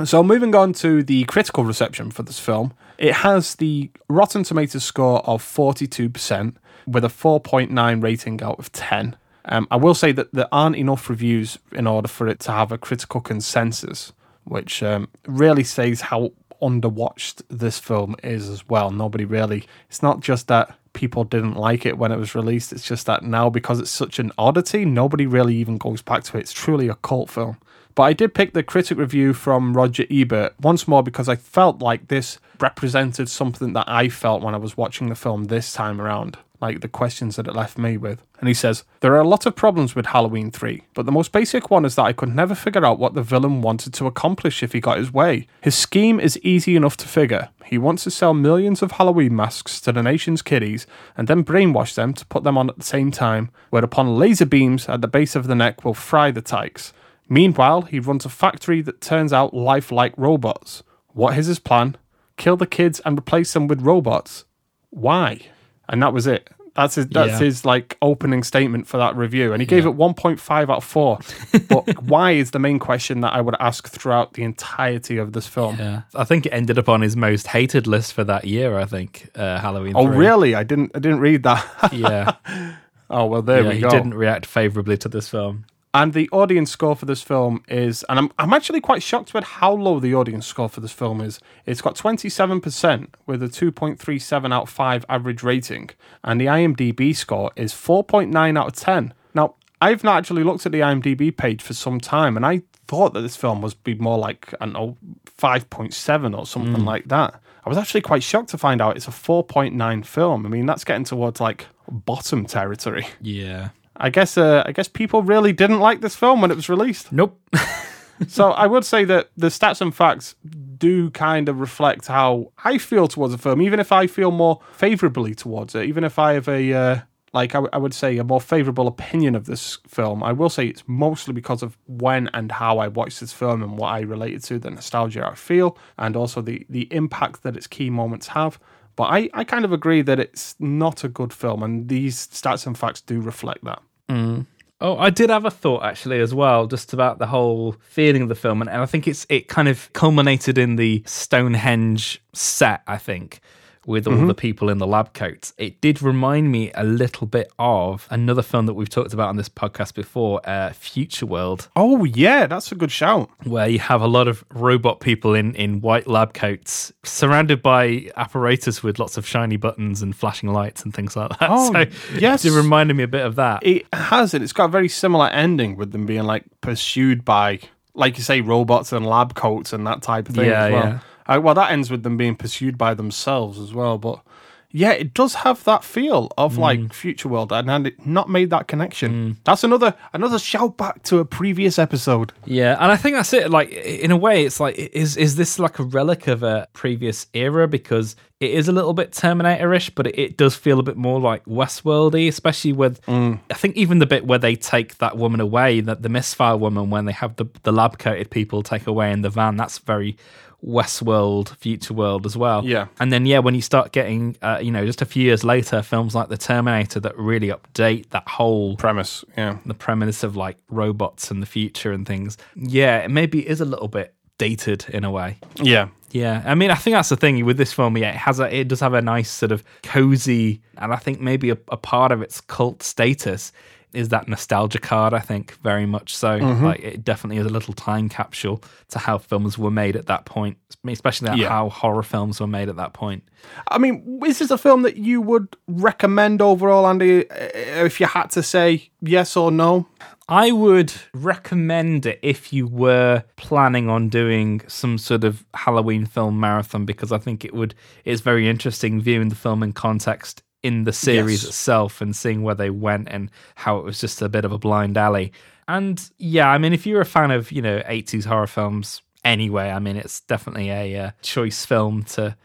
So, moving on to the critical reception for this film, it has the Rotten Tomatoes score of 42% with a 4.9 rating out of 10. Um, I will say that there aren't enough reviews in order for it to have a critical consensus, which um, really says how underwatched this film is as well. Nobody really, it's not just that people didn't like it when it was released, it's just that now because it's such an oddity, nobody really even goes back to it. It's truly a cult film. But I did pick the critic review from Roger Ebert once more because I felt like this represented something that I felt when I was watching the film this time around. Like the questions that it left me with. And he says, There are a lot of problems with Halloween 3, but the most basic one is that I could never figure out what the villain wanted to accomplish if he got his way. His scheme is easy enough to figure. He wants to sell millions of Halloween masks to the nation's kiddies and then brainwash them to put them on at the same time, whereupon laser beams at the base of the neck will fry the tykes. Meanwhile, he runs a factory that turns out lifelike robots. What is his plan? Kill the kids and replace them with robots. Why? And that was it. That's his. That's
Yeah.
his like opening statement for that review, and he gave it 1.5 out of four. but why is the main question that I would ask throughout the entirety of this film.
Yeah, I think it ended up on his most hated list for that year. I think uh, Halloween.
Oh,
3.
really? I didn't. I didn't read that.
Yeah.
oh well, there
yeah,
we
he didn't react favorably to this film.
And the audience score for this film is, and I'm, I'm actually quite shocked with how low the audience score for this film is. It's got 27% with a 2.37 out of 5 average rating, and the IMDb score is 4.9 out of 10. Now, I've not actually looked at the IMDb page for some time, and I thought that this film must be more like, I don't know, 5.7 or something
Mm.
like that. I was actually quite shocked to find out it's a 4.9 film. I mean, that's getting towards like bottom territory.
Yeah.
I guess uh, I guess people really didn't like this film when it was released.
Nope.
so I would say that the stats and facts do kind of reflect how I feel towards the film, even if I feel more favorably towards it, even if I have a uh, like I, w- I would say a more favorable opinion of this film. I will say it's mostly because of when and how I watched this film and what I related to, the nostalgia I feel, and also the the impact that its key moments have. But I, I kind of agree that it's not a good film, and these stats and facts do reflect that.
Mm. Oh, I did have a thought actually as well, just about the whole feeling of the film, and, and I think it's it kind of culminated in the Stonehenge set. I think with all
Mhm.
the people in the lab coats, it did remind me a little bit of another film that we've talked about on this podcast before, uh, Futureworld.
Oh yeah, that's a good shout.
Where you have a lot of robot people in, in white lab coats, surrounded by apparatus with lots of shiny buttons and flashing lights and things like that.
Oh,
so
yes.
it reminded me a bit of that.
It has it. It's got a very similar ending with them being like pursued by, like you say, robots and lab coats and that type of thing
Yeah,
as well.
yeah.
Uh, well, that ends with them being pursued by themselves as well. But yeah, it does have that feel of
Mm.
like Futureworld, and had it not made that connection. That's another another shout back to a previous episode.
Yeah, and I think that's it. Like in a way, it's like is is this like a relic of a previous era because it is a little bit Terminator-ish, but it, it does feel a bit more like Westworldy, especially with
Mm.
I think even the bit where they take that woman away, that the misfire woman, when they have the the lab coated people take away in the van, that's very Westworld, future world as well.
Yeah.
And then yeah, when you start getting, uh, you know, just a few years later, films like The Terminator that really update that whole
premise, yeah,
the premise of like robots and the future and things. Yeah, it maybe is a little bit dated in a way.
Yeah.
Yeah, I mean, I think that's the thing with this film. Yeah, it has a, it does have a nice sort of cozy, and I think maybe a, a part of its cult status is that nostalgia card. I think very much so.
Mhm.
Like it definitely is a little time capsule to how films were made at that point, especially
Yeah.
how horror films were made at that point.
I mean, is this a film that you would recommend overall, Andy? If you had to say yes or no,
I would recommend it if you were planning on doing some sort of Halloween film marathon because I think it would it's very interesting viewing the film in context in the series
Yes.
itself and seeing where they went and how it was just a bit of a blind alley. And yeah, I mean if you're a fan of, you know, 80s horror films anyway, I mean it's definitely a uh, choice film to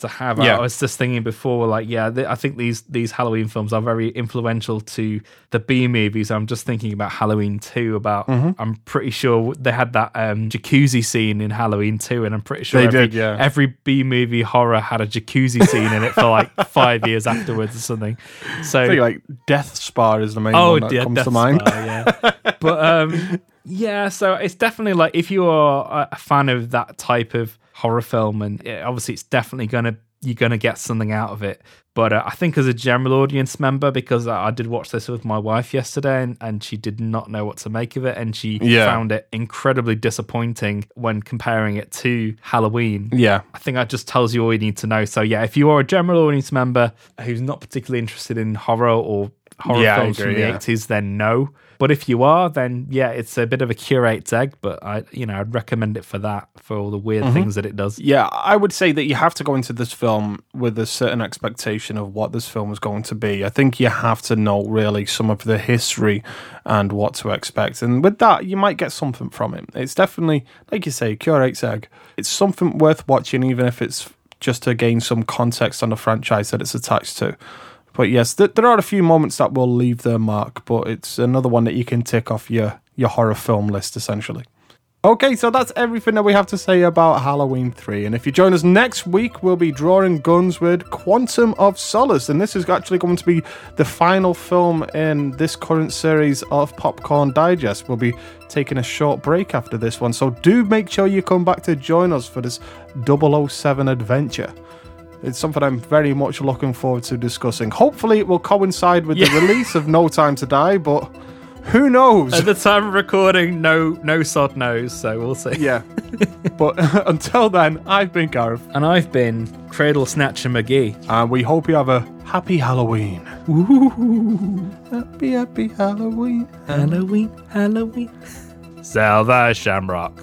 to have.
Yeah.
I was just thinking before, like, yeah, th- I think these these Halloween films are very influential to the B movies. I'm just thinking about Halloween Two. About
Mhm.
I'm pretty sure they had that um, jacuzzi scene in Halloween Two, and I'm pretty sure
They
every,
did, yeah.
every B movie horror had a jacuzzi scene in it for like five years afterwards or something. So
I think like Death Spa is the main
oh,
one that
yeah,
comes
Death
to mind.
Star, yeah. but um, yeah, so it's definitely like if you are a fan of that type of horror film, and yeah, obviously it's definitely gonna you're gonna get something out of it. But uh, I think as a general audience member, because I, I did watch this with my wife yesterday, and, and she did not know what to make of it, and she
Yeah.
found it incredibly disappointing when comparing it to Halloween.
Yeah.
I think that just tells you all you need to know. So yeah, if you are a general audience member who's not particularly interested in horror or horror
Yeah,
films
agree,
from the
yeah.
80s, then no. But if you are, then yeah, it's a bit of a curate's egg. But I, you know, I'd recommend it for that for all the weird
Mhm.
things that it does.
Yeah, I would say that you have to go into this film with a certain expectation of what this film is going to be. I think you have to know really some of the history and what to expect. And with that, you might get something from it. It's definitely, like you say, curate's egg. It's something worth watching, even if it's just to gain some context on the franchise that it's attached to. But yes, th- there are a few moments that will leave their mark, but it's another one that you can tick off your, your horror film list, essentially. Okay, so that's everything that we have to say about Halloween 3. And if you join us next week, we'll be drawing guns with Quantum of Solace. And this is actually going to be the final film in this current series of Popcorn Digest. We'll be taking a short break after this one. So do make sure you come back to join us for this 007 adventure. It's something I'm very much looking forward to discussing. Hopefully, it will coincide with the release of No Time to Die, but who knows?
At the time of recording, no, no sod knows. So we'll see.
Yeah. but until then, I've been Gareth.
And I've been Cradle Snatcher McGee.
And we hope you have a happy Halloween. Ooh, happy, happy Halloween.
Halloween, Halloween. Silver Shamrock.